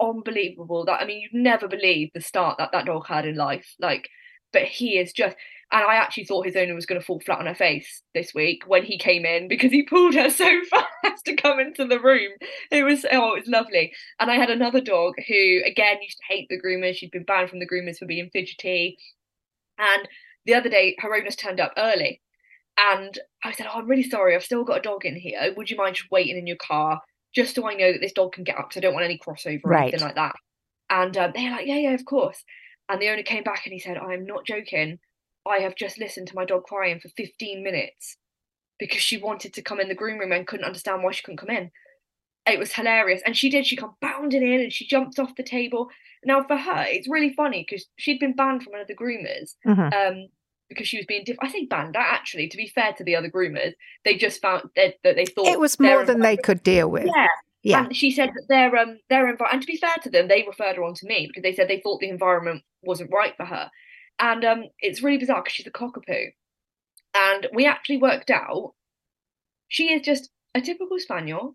unbelievable. That I mean, you'd never believe the start that that dog had in life. Like, but he is just and I actually thought his owner was going to fall flat on her face this week when he came in because he pulled her so fast to come into the room. It was oh, it was lovely. And I had another dog who again used to hate the groomers. She'd been banned from the groomers for being fidgety. And the other day, her owners turned up early, and I said, "Oh, I'm really sorry. I've still got a dog in here. Would you mind just waiting in your car, just so I know that this dog can get up? Because I don't want any crossover or right. anything like that." And um, they're like, "Yeah, yeah, of course." And the owner came back and he said, "I'm not joking." I have just listened to my dog crying for 15 minutes because she wanted to come in the groom room and couldn't understand why she couldn't come in. It was hilarious. And she did, she come bounding in and she jumped off the table. Now, for her, it's really funny because she'd been banned from one of the groomers. Mm-hmm. Um, because she was being diff- I think banned actually to be fair to the other groomers they just found that, that they thought
it was more than they could deal with
yeah yeah and she said that their um their environment and to be fair to them they referred her on to me because they said they thought the environment wasn't right for her and um, it's really bizarre because she's a cockapoo. And we actually worked out she is just a typical spaniel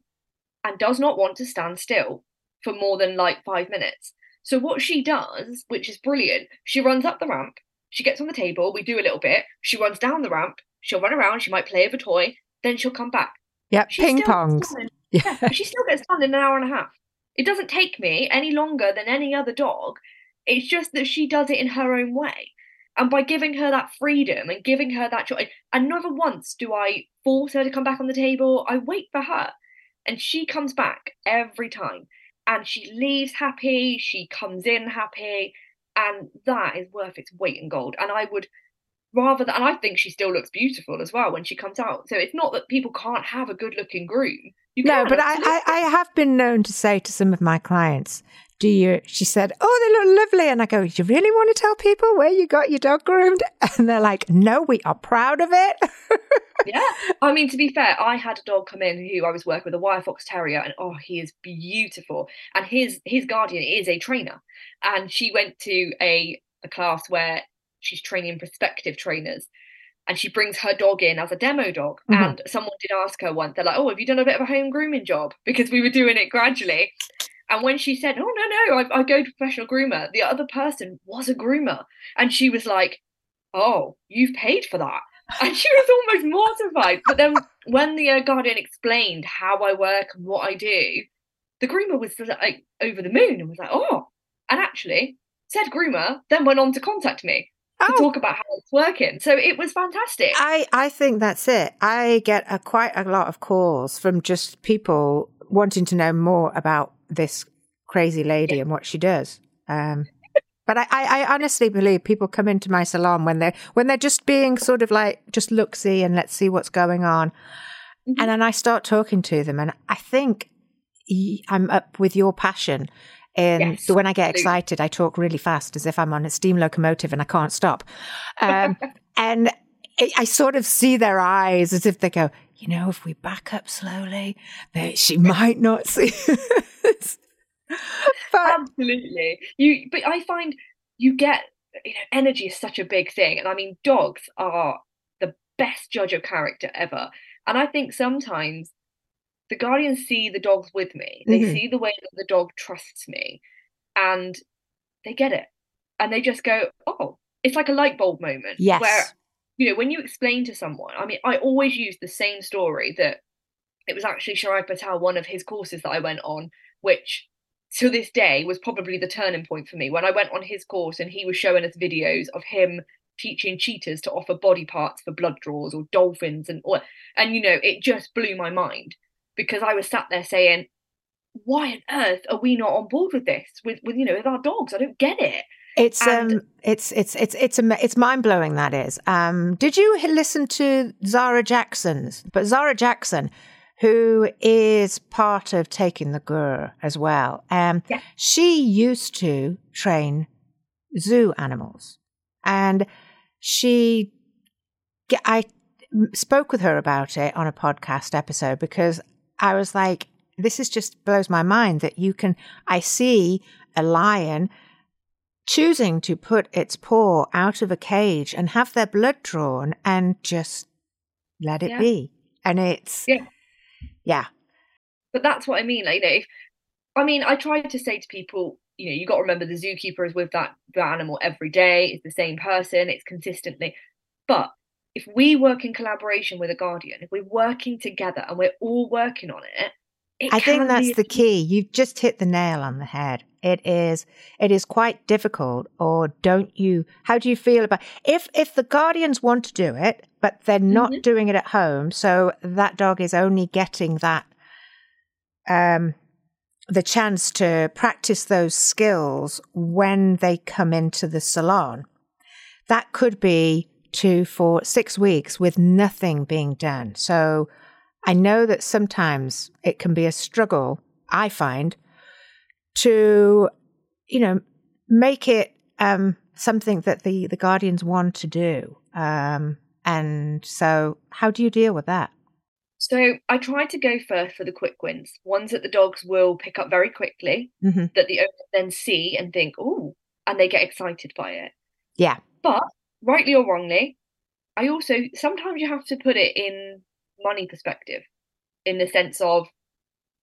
and does not want to stand still for more than like five minutes. So what she does, which is brilliant, she runs up the ramp, she gets on the table, we do a little bit, she runs down the ramp, she'll run around, she might play with a toy, then she'll come back.
Yeah, ping pongs.
Yeah, yeah she still gets done in an hour and a half. It doesn't take me any longer than any other dog. It's just that she does it in her own way. And by giving her that freedom and giving her that choice, and never once do I force her to come back on the table. I wait for her. And she comes back every time. And she leaves happy, she comes in happy. And that is worth its weight in gold. And I would rather than, and I think she still looks beautiful as well when she comes out. So it's not that people can't have a good looking groom.
You no, but I, I, I have been known to say to some of my clients, do you she said oh they look lovely and i go you really want to tell people where you got your dog groomed and they're like no we are proud of it
yeah i mean to be fair i had a dog come in who i was working with a wire fox terrier and oh he is beautiful and his his guardian is a trainer and she went to a, a class where she's training prospective trainers and she brings her dog in as a demo dog. Mm-hmm. And someone did ask her once, they're like, Oh, have you done a bit of a home grooming job? Because we were doing it gradually. And when she said, "Oh no, no, I, I go to professional groomer," the other person was a groomer, and she was like, "Oh, you've paid for that." And she was almost mortified. But then when the uh, guardian explained how I work and what I do, the groomer was like over the moon and was like, "Oh!" And actually, said groomer then went on to contact me to oh. talk about how it's working. So it was fantastic.
I, I think that's it. I get a, quite a lot of calls from just people wanting to know more about this crazy lady and what she does. Um, but I, I, honestly believe people come into my salon when they're when they're just being sort of like just look see and let's see what's going on, mm-hmm. and then I start talking to them, and I think I'm up with your passion. And yes, when I get excited, I talk really fast as if I'm on a steam locomotive and I can't stop. Um, and I sort of see their eyes as if they go, you know, if we back up slowly, they, she might not see.
but, Absolutely. You, but I find you get you know energy is such a big thing, and I mean dogs are the best judge of character ever. And I think sometimes the guardians see the dogs with me. They mm-hmm. see the way that the dog trusts me, and they get it, and they just go, "Oh, it's like a light bulb moment."
Yes.
Where you know when you explain to someone. I mean, I always use the same story that it was actually Chirag Patel, one of his courses that I went on, which to this day was probably the turning point for me. When I went on his course and he was showing us videos of him teaching cheetahs to offer body parts for blood draws or dolphins and or, and you know it just blew my mind because I was sat there saying why on earth are we not on board with this? With with you know with our dogs? I don't get it
it's and, um it's it's it's it's it's mind blowing that is um did you listen to Zara Jackson's but Zara Jackson who is part of taking the Grrr as well. Um, yeah. She used to train zoo animals, and she, I spoke with her about it on a podcast episode because I was like, this is just blows my mind that you can. I see a lion choosing to put its paw out of a cage and have their blood drawn and just let it
Yeah.
be. And it's,
Yeah.
yeah,
But that's what I mean. Like, you know, if I mean, I try to say to people, you know, you got to remember the zookeeper is with that, that animal every day. It's the same person. It's consistently. But if we work in collaboration with a guardian, if we're working together and we're all working on it, it
I think that's
be
the key. You've just hit the nail on the head. It is it is quite difficult or don't you how do you feel about if if the guardians want to do it but they're not
Mhm.
doing it at home so that dog is only getting that um the chance to practice those skills when they come into the salon. That could be two, four, six weeks with nothing being done. So I know that sometimes it can be a struggle, I find, to, you know, make it um, something that the, the guardians want to do. Um, and so, how do you deal with that?
So I try to go first for the quick wins, ones that the dogs will pick up very quickly,
Mhm.
that the owner then see and think, oh, and they get excited by it.
Yeah.
But rightly or wrongly, I also sometimes you have to put it in money perspective, in the sense of,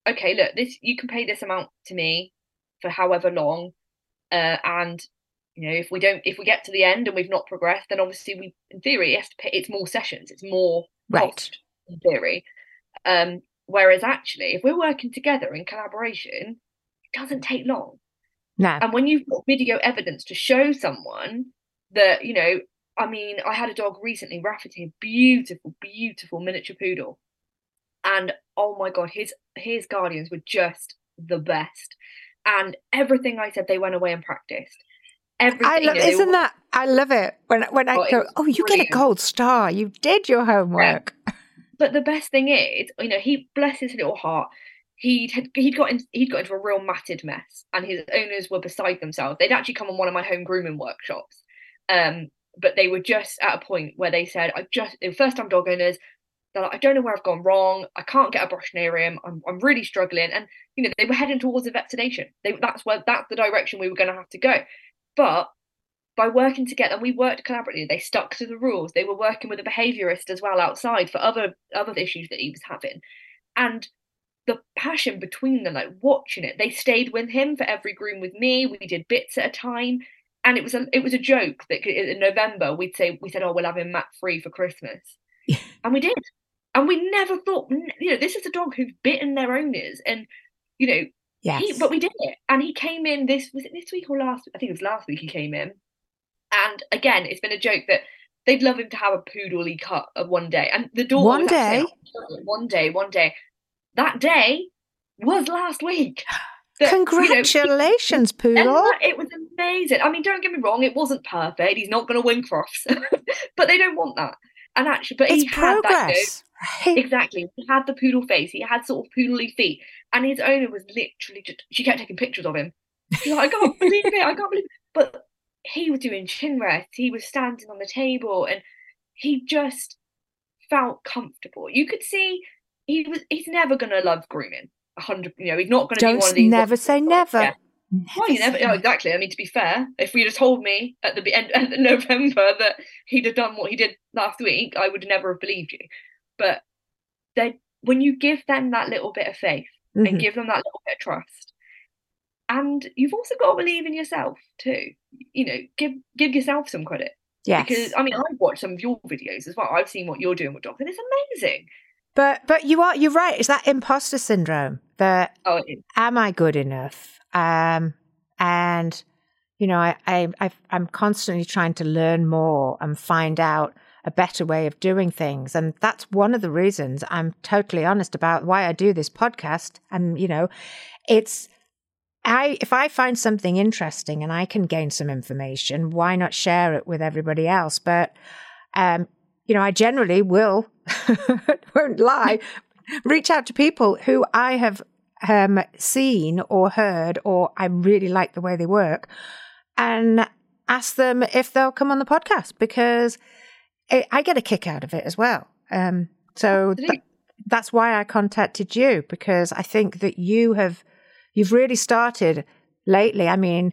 okay, look, this you can pay this amount to me for however long, uh, and you know if we don't, if we get to the end and we've not progressed, then obviously we, in theory, it has to pay, it's more sessions, it's more
Right.
cost in theory. Um, whereas actually, if we're working together in collaboration, it doesn't take long.
No.
And when you've got video evidence to show someone that, you know, I mean, I had a dog recently, Rafferty, beautiful, beautiful miniature poodle. And oh my God, his his guardians were just the best. And everything I said, they went away and practiced. Everything.
I
you
love,
know,
isn't that? I love it when when I go. Oh, you get a gold star. You did your homework.
But the best thing is, you know, he bless his little heart. He'd had, he'd got in, he'd got into a real matted mess, and his owners were beside themselves. They'd actually come on one of my home grooming workshops, um, but they were just at a point where they said, "I just they were first time dog owners. They're like, I don't know where I've gone wrong. I can't get a him. I'm I'm really struggling." And you know, they were heading towards a vet sedation. They that's where that's the direction we were going to have to go. But by working together, and we worked collaboratively. They stuck to the rules. They were working with a behaviourist as well outside for other other issues that he was having, and the passion between them, like watching it, they stayed with him for every groom with me. We did bits at a time, and it was a it was a joke that in November we'd say we said, "Oh, we'll have him mat free for Christmas," and we did, and we never thought, you know, this is a dog who's bitten their owners, and you know,
Yes.
he, but we did it, and he came in this was it this week or last? I think it was last week he came in, and again, it's been a joke that they'd love him to have a poodley cut of one day, and the daughter
One day?
one day, one day. That day was last week. That, you know,
Congratulations, Poodle.
it was amazing. I mean, don't get me wrong, it wasn't perfect. He's not going to win Crufts, but they don't want that. And actually, but
It's
he had that. You know? Exactly. He had the poodle face. He had sort of poodly feet. And his owner was literally just, she kept taking pictures of him. She's like, I can't believe it. I can't believe it. But he was doing chin rests. He was standing on the table and he just felt comfortable. You could see he was, he's never going to love grooming. Hundred, you know, he's not going to be one
Don't
of these.
never say never.
Yeah. Well, you never. exactly. I mean, to be fair, if you'd have told me at the end of November that he'd have done what he did last week, I would never have believed you. But they, when you give them that little bit of faith
Mhm.
and give them that little bit of trust, and you've also got to believe in yourself too. You know, give give yourself some credit
Yes.
because I mean, I've watched some of your videos as well. I've seen what you're doing with dogs, and it's amazing.
But but you are you're right. It's that imposter syndrome that
Oh,
am I good enough? Um, and you know, I, I I I'm constantly trying to learn more and find out a better way of doing things, and that's one of the reasons I'm totally honest about why I do this podcast. And you know, it's I if I find something interesting and I can gain some information, why not share it with everybody else? But um, you know, I generally will won't lie, reach out to people who I have um, seen or heard or I really like the way they work and ask them if they'll come on the podcast because I, I get a kick out of it as well. Um, so th- that's why I contacted you because I think that you have you've really started lately. I mean,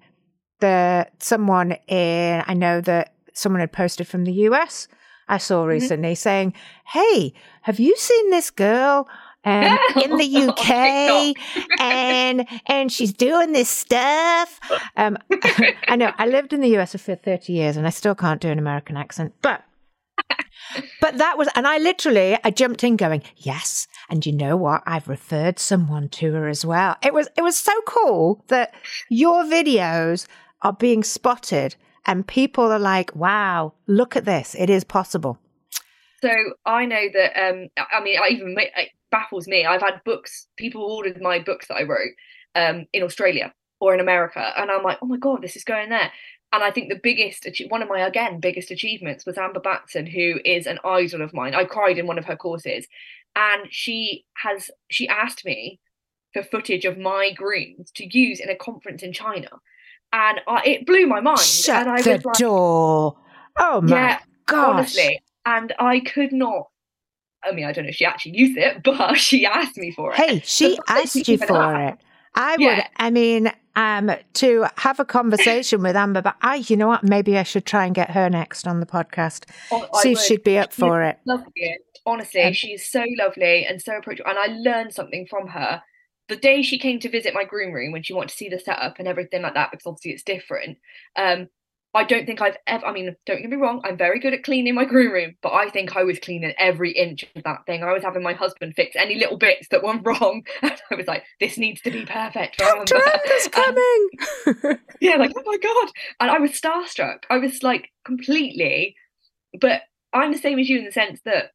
the someone in I know that someone had posted from the US I saw
Mm-hmm.
recently saying, "Hey, have you seen this girl um, in the UK and and she's doing this stuff?" Um, I know I lived in the US for 30 years and I still can't do an American accent, but but that was, and I literally, I jumped in going, yes. And you know what? I've referred someone to her as well. It was, it was so cool that your videos are being spotted and people are like, wow, look at this. It is possible.
So I know that. Um, I mean, I even it baffles me. I've had books. People ordered my books that I wrote um, in Australia or in America, and I'm like, oh my god, this is going there. And I think the biggest, one of my again biggest achievements was Amber Batson, who is an idol of mine. I cried in one of her courses, and she has she asked me for footage of my grooms to use in a conference in China, and I, it blew my mind.
Shut
and I
the
was like,
door. Oh my
Yeah,
gosh.
honestly, and I could not. I mean, I don't know if she actually used it, but she asked me for it.
Hey, she
that
asked
she
you for
asked.
it. I would,
Yeah.
I mean, um, to have a conversation with Amber, but I, you know what? Maybe I should try and get her next on the podcast.
Oh,
See if she'd be up for it.
Lovely. Honestly, she's so lovely and so approachable. And I learned something from her. The day she came to visit my groom room when she wanted to see the setup and everything like that, because obviously it's different. Um, I don't think I've ever, I mean, don't get me wrong, I'm very good at cleaning my groom room, but I think I was cleaning every inch of that thing. I was having my husband fix any little bits that went wrong. And I was like, this needs to be perfect. Amber." And-
coming.
yeah, like, oh my God. And I was starstruck. I was like completely, but I'm the same as you in the sense that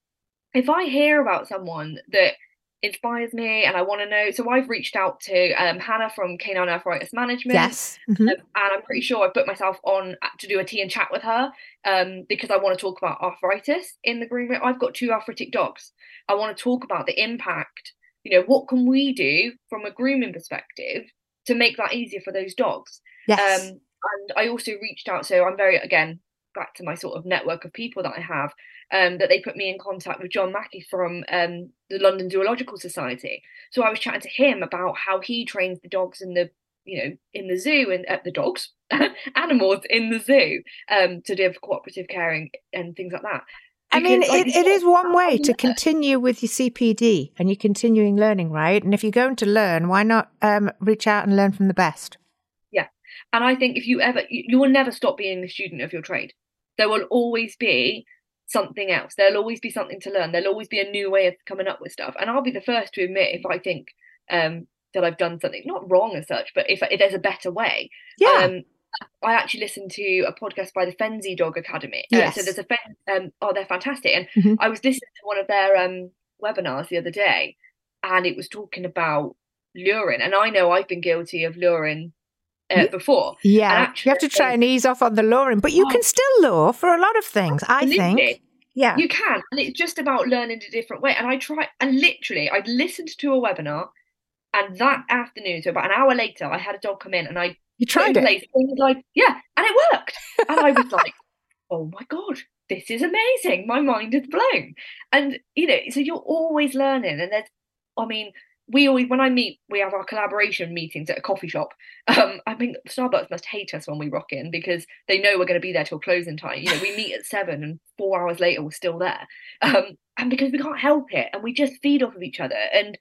if I hear about someone that inspires me and I want to know, so I've reached out to um, Hannah from Canine Arthritis Management.
yes. Mhm.
Um, and I'm pretty sure I've put myself on to do a tea and chat with her um, because I want to talk about arthritis in the groom room. I've got two arthritic dogs. I want to talk about the impact. You know, what can we do from a grooming perspective to make that easier for those dogs?
Yes.
Um, and I also reached out, so I'm very again back to my sort of network of people that I have. Um, that they put me in contact with John Mackey from um, the London Zoological Society. So I was chatting to him about how he trains the dogs in the you know in the zoo and uh, the dogs animals in the zoo um, to do cooperative caring and things like that.
I mean,
like
it, it
said,
one way to continue with your CPD and your continuing learning, right? And if you're going to learn, why not um, reach out and learn from the best?
Yeah, and I think if you ever, you, you will never stop being a student of your trade. There will always be something else. There'll always be something to learn. There'll always be a new way of coming up with stuff. And I'll be the first to admit if I think um, that I've done something not wrong as such, but if, if there's a better way.
Yeah.
Um, I actually listened to a podcast by the Fenzi Dog Academy. Uh,
Yes.
so there's a Fen- um, oh, they're fantastic. And
Mhm.
I was listening to one of their um, webinars the other day, and it was talking about luring. And I know I've been guilty of luring uh, before.
yeah.
actually,
you have to try and ease off on the luring, but you
Oh.
can still lure for a lot of things, I think. Yeah.
You can, and it's just about learning a different way. And I try, and literally, I listened to a webinar, and that afternoon, so about an hour later, I had a dog come in, and I
You tried it.
place things like, yeah, and it worked. And I was like, oh my god, this is amazing. My mind is blown. And you know, so you're always learning, and there's, I mean. We always, when I meet, we have our collaboration meetings at a coffee shop. Um, I think Starbucks must hate us when we rock in because they know we're going to be there till closing time. You know, we meet at seven, and four hours later we're still there, um, and because we can't help it, and we just feed off of each other. And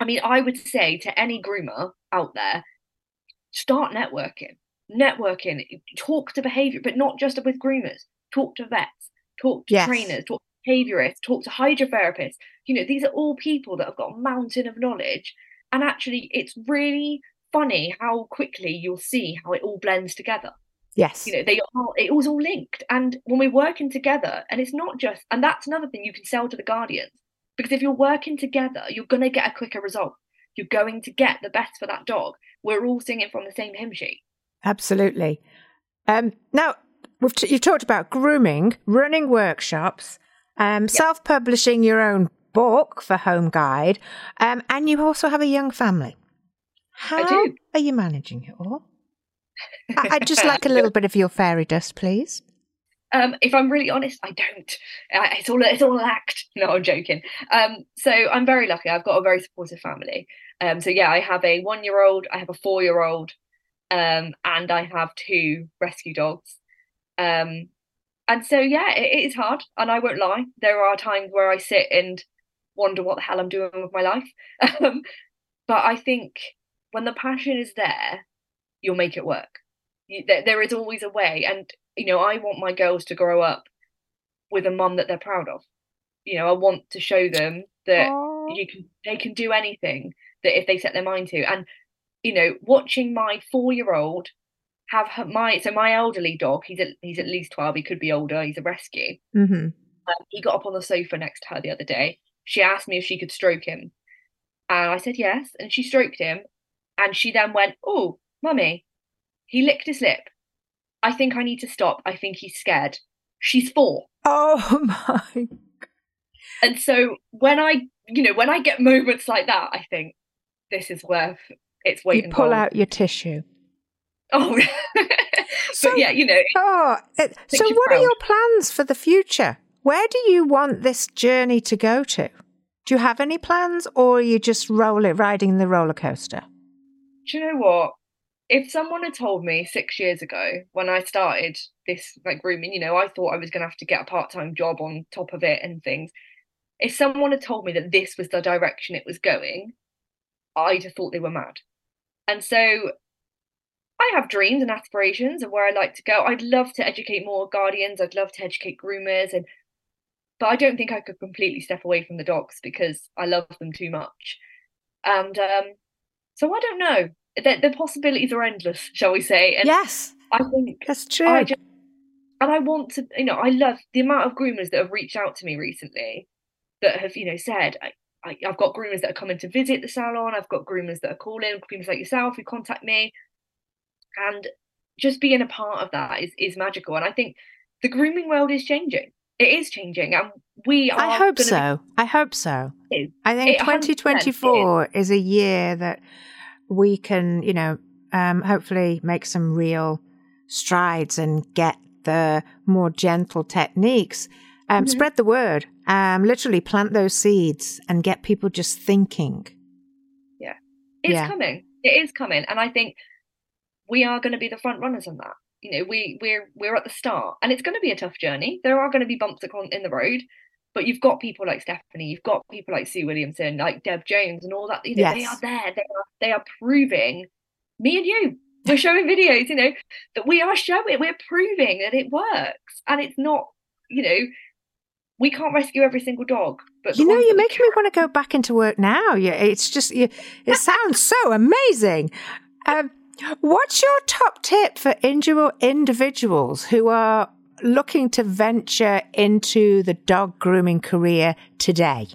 I mean, I would say to any groomer out there, start networking. Networking, talk to behavior, but not just with groomers. Talk to vets, talk to
Yes.
trainers, talk to behaviorists, talk to hydrotherapists. You know, these are all people that have got a mountain of knowledge. And actually, it's really funny how quickly you'll see how it all blends together.
Yes.
you know they are it was all linked. And when we're working together and it's not just and that's another thing you can sell to the guardians. Because if you're working together you're going to get a quicker result. You're going to get the best for that dog. We're all singing from the same hymn sheet.
Absolutely. Um, now, we've t- you talked about grooming, running workshops, um, self publishing your own book for Home Guide, um, and you also have a young family. How
do.
are you managing it all? I'd just like a little bit of your fairy dust, please.
um if i'm really honest i don't uh, it's all it's all an act no i'm joking um so i'm very lucky i've got a very supportive family um so yeah i have a one year old i have a four year old um, and I have two rescue dogs. Um, and so, yeah, it, it is hard. And I won't lie, there are times where I sit and wonder what the hell I'm doing with my life. Um, but I think when the passion is there, you'll make it work. You, there, there is always a way. And, you know, I want my girls to grow up with a mum that they're proud of. You know, I want to show them that Aww. you can they can do anything that if they set their mind to. And you know, watching my four year old have her, my so my elderly dog, he's at, he's at least twelve. He could be older. He's a rescue.
Mm-hmm. Um,
he got up on the sofa next to her the other day. She asked me if she could stroke him, and I said yes. And she stroked him, and she then went, "Oh, mummy, he licked his lip. I think I need to stop. I think he's scared." She's four.
Oh my.
And so when I, you know, when I get moments like that, I think this is worth its weight.
You pull out your tissue.
Oh, so, but yeah, you know.
Oh, it, so what proud. are your plans for the future? Where do you want this journey to go to? Do you have any plans, or are you just roll it, riding the roller coaster?
Do you know what? If someone had told me six years ago when I started this like grooming, you know, I thought I was going to have to get a part time job on top of it and things. If someone had told me that this was the direction it was going, I'd have thought they were mad. And so I have dreams and aspirations of where I'd like to go. I'd love to educate more guardians. I'd love to educate groomers and but I don't think I could completely step away from the dogs because I love them too much. And um, so I don't know. The, the possibilities are endless, shall we say? And
yes,
I think
that's true. I just,
and I want to, you know, I love the amount of groomers that have reached out to me recently that have, you know, said, I, have got groomers that are coming to visit the salon. I've got groomers that are calling, groomers like yourself who contact me, and just being a part of that is is magical. And I think the grooming world is changing. It is changing, and we are.
I hope so. Be- I hope so. I think 2024 is. is a year that we can, you know, um, hopefully make some real strides and get the more gentle techniques um, mm-hmm. Spread the word. Um, literally plant those seeds and get people just thinking.
Yeah, it's yeah. coming. It is coming, and I think we are going to be the front runners on that. You know, we we're we're at the start, and it's going to be a tough journey. There are going to be bumps in the road, but you've got people like Stephanie, you've got people like Sue Williamson, like Deb Jones, and all that. You know, yes. they are there. They are they are proving me and you. We're showing videos, you know, that we are showing, we're proving that it works, and it's not, you know, we can't rescue every single dog. But
you know, you're making me want to go back into work now. Yeah, it's just you, it sounds so amazing. Um, what's your top tip for individuals who are looking to venture into the dog grooming career today?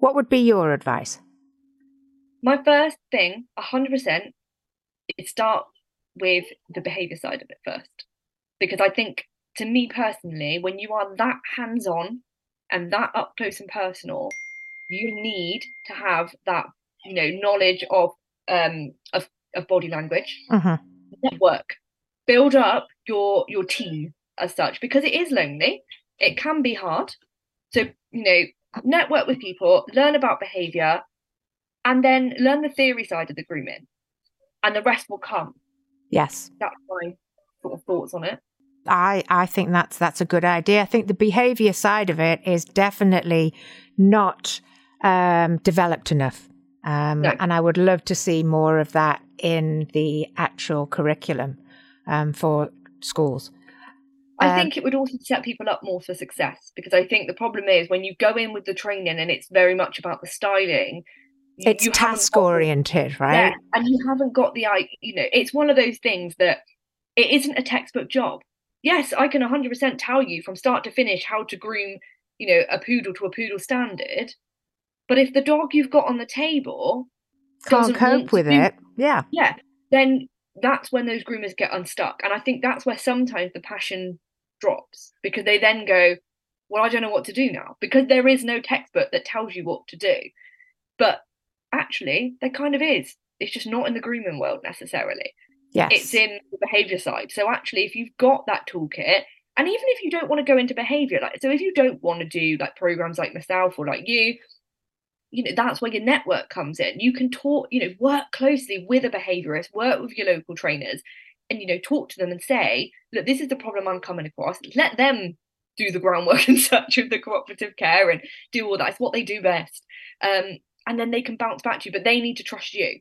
What would be your advice?
My first thing, 100%, is start with the behavior side of it first. Because I think to me personally, when you are that hands on and that up close and personal, you need to have that, you know, knowledge of um of, of body language,
uh-huh.
network, build up your your team as such because it is lonely. It can be hard. So, you know, network with people, learn about behavior, and then learn the theory side of the grooming. And the rest will come.
Yes.
That's my sort of thoughts on it.
I, I think that's that's a good idea. I think the behavior side of it is definitely not um, developed enough. Um, no. And I would love to see more of that in the actual curriculum um, for schools.
I um, think it would also set people up more for success because I think the problem is when you go in with the training and it's very much about the styling.
It's task oriented, right? Yeah,
and you haven't got the, you know, it's one of those things that it isn't a textbook job yes, I can 100% tell you from start to finish how to groom, you know, a poodle to a poodle standard. But if the dog you've got on the table
can't cope with it, yeah,
yeah, then that's when those groomers get unstuck. And I think that's where sometimes the passion drops because they then go, well, I don't know what to do now because there is no textbook that tells you what to do. But actually, there kind of is. It's just not in the grooming world necessarily.
Yes.
It's in the behavior side. So actually, if you've got that toolkit, and even if you don't want to go into behavior, like so if you don't want to do like programs like myself or like you, you know that's where your network comes in. You can talk you know work closely with a behaviorist work with your local trainers and you know talk to them and say look this is the problem i'm coming across. Let them do the groundwork in such of the cooperative care and do all that. It's what they do best. Um, and then they can bounce back to you but they need to trust you.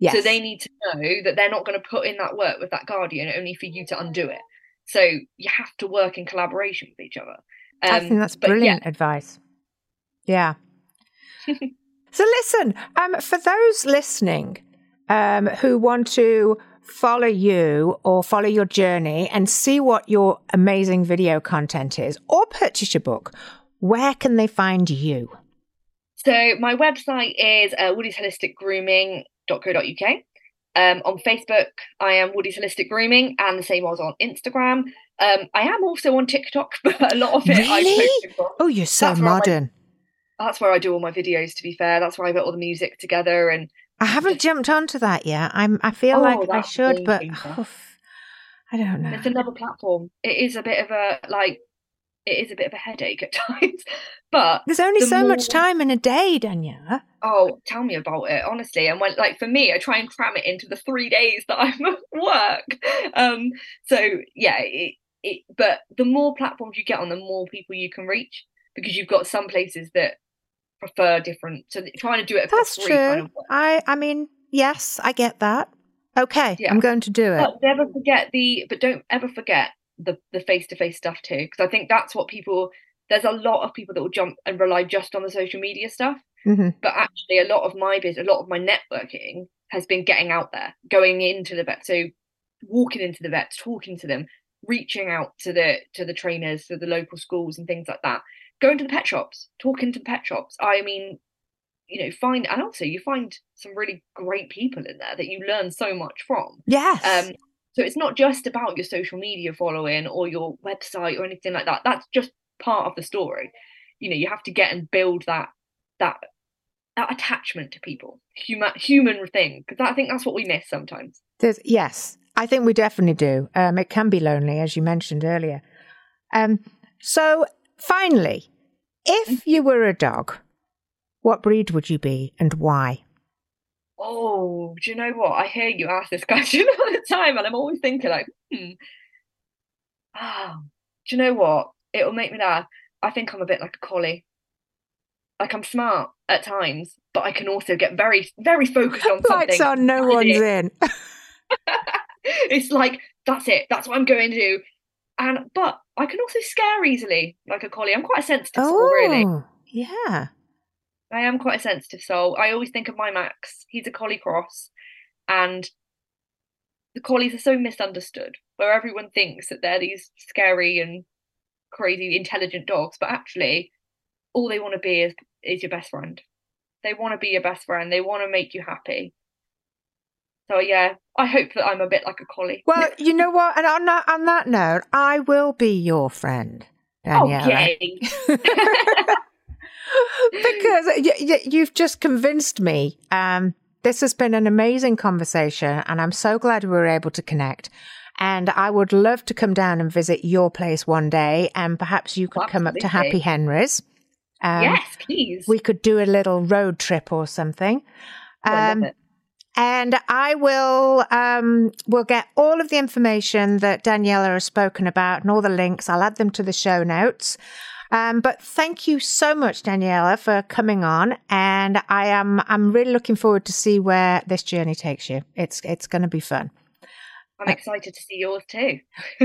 Yes. so they need to know that they're not going to put in that work with that guardian only for you to undo it. So you have to work in collaboration with each other.
Um, i think that's brilliant yeah. advice. Yeah so listen um, for those listening um, who want to follow you or follow your journey and see what your amazing video content is or purchase your book, where can they find you?
So my website is uh, Woody's Holistic Grooming.co.uk. Um, on Facebook, I am Woody's Holistic Grooming, and the same was on Instagram. Um, I am also on TikTok, but a lot of it
really? I Oh, you're so that's modern.
That's where I do all my videos. To be fair, that's where I put all the music together and
I haven't jumped onto that yet. I'm. I feel oh, like I should, but oh, I don't know.
It's another platform. It is a bit of a like. It is a bit of a headache at times, but
there's only the so more... much time in a day, Daniella.
Oh, tell me about it, honestly. And when, like, for me, I try and cram it into the three days that I'm at work. Um, so yeah, it, it. But the more platforms you get on, the more people you can reach because you've got some places that prefer different. So trying to do it.
That's true. Kind of I I mean, yes, I get that. Okay, yeah. I'm going to do it.
But never forget the. But don't ever forget the the face to face stuff too, because I think that's what people. There's a lot of people that will jump and rely just on the social media stuff. Mm-hmm. But actually, a lot of my business, a lot of my networking has been getting out there, going into the vet. So walking into the vets, talking to them, reaching out to the to the trainers, to the local schools and things like that going to the pet shops, talking to the pet shops. I mean, you know, find and also you find some really great people in there that you learn so much from.
Yes.
Um, so it's not just about your social media following or your website or anything like that. That's just part of the story. You know, you have to get and build that that that attachment to people, human human thing, because I think that's what we miss sometimes.
There's, yes, I think we definitely do. Um, it can be lonely, as you mentioned earlier. Um, so Finally, if you were a dog, what breed would you be and why?
Oh, do you know what? I hear you ask this question all the time, and I'm always thinking, like, hmm. Oh, do you know what? It'll make me laugh. I think I'm a bit like a collie. Like I'm smart at times, but I can also get very, very focused on something.
Lights on, no one's in.
it's like that's it. That's what I'm going to do. And but I can also scare easily, like a collie. I'm quite a sensitive oh, soul, really. Oh,
yeah.
I am quite a sensitive soul. I always think of my Max. He's a collie cross, and the collies are so misunderstood, where everyone thinks that they're these scary and crazy, intelligent dogs, but actually, all they want to be is is your best friend. They want to be your best friend. They want to make you happy. So yeah, I hope that I'm a bit like a collie.
Well, you know what? And on that on that note, I will be your friend, Daniella.
Okay.
because y- y- you've just convinced me. Um, this has been an amazing conversation, and I'm so glad we were able to connect. And I would love to come down and visit your place one day, and perhaps you could come up to Happy Henry's.
Um, yes, please.
We could do a little road trip or something. Um, and I will um, will get all of the information that Daniella has spoken about and all the links. I'll add them to the show notes. Um, but thank you so much, Daniella, for coming on. And I am I'm really looking forward to see where this journey takes you. It's it's going to be fun.
I'm excited to see yours too.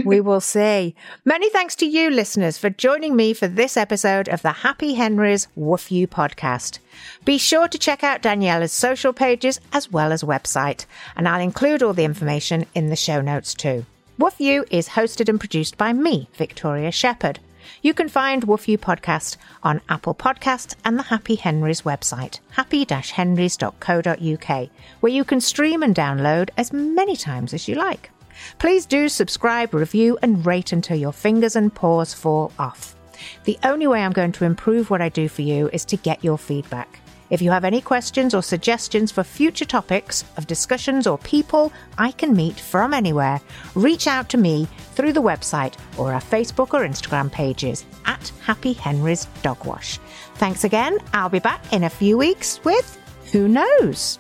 we will see. Many thanks to you, listeners, for joining me for this episode of the Happy Henry's Woof You podcast. Be sure to check out Daniella's social pages as well as website, and I'll include all the information in the show notes too. Woof You is hosted and produced by me, Victoria Shepherd. You can find Woof You Podcast on Apple Podcasts and the Happy Henry's website, happy-henrys.co.uk, where you can stream and download as many times as you like. Please do subscribe, review, and rate until your fingers and paws fall off. The only way I'm going to improve what I do for you is to get your feedback. If you have any questions or suggestions for future topics of discussions or people I can meet from anywhere, reach out to me through the website or our Facebook or Instagram pages at Happy Henry's Dog Wash. Thanks again. I'll be back in a few weeks with Who Knows?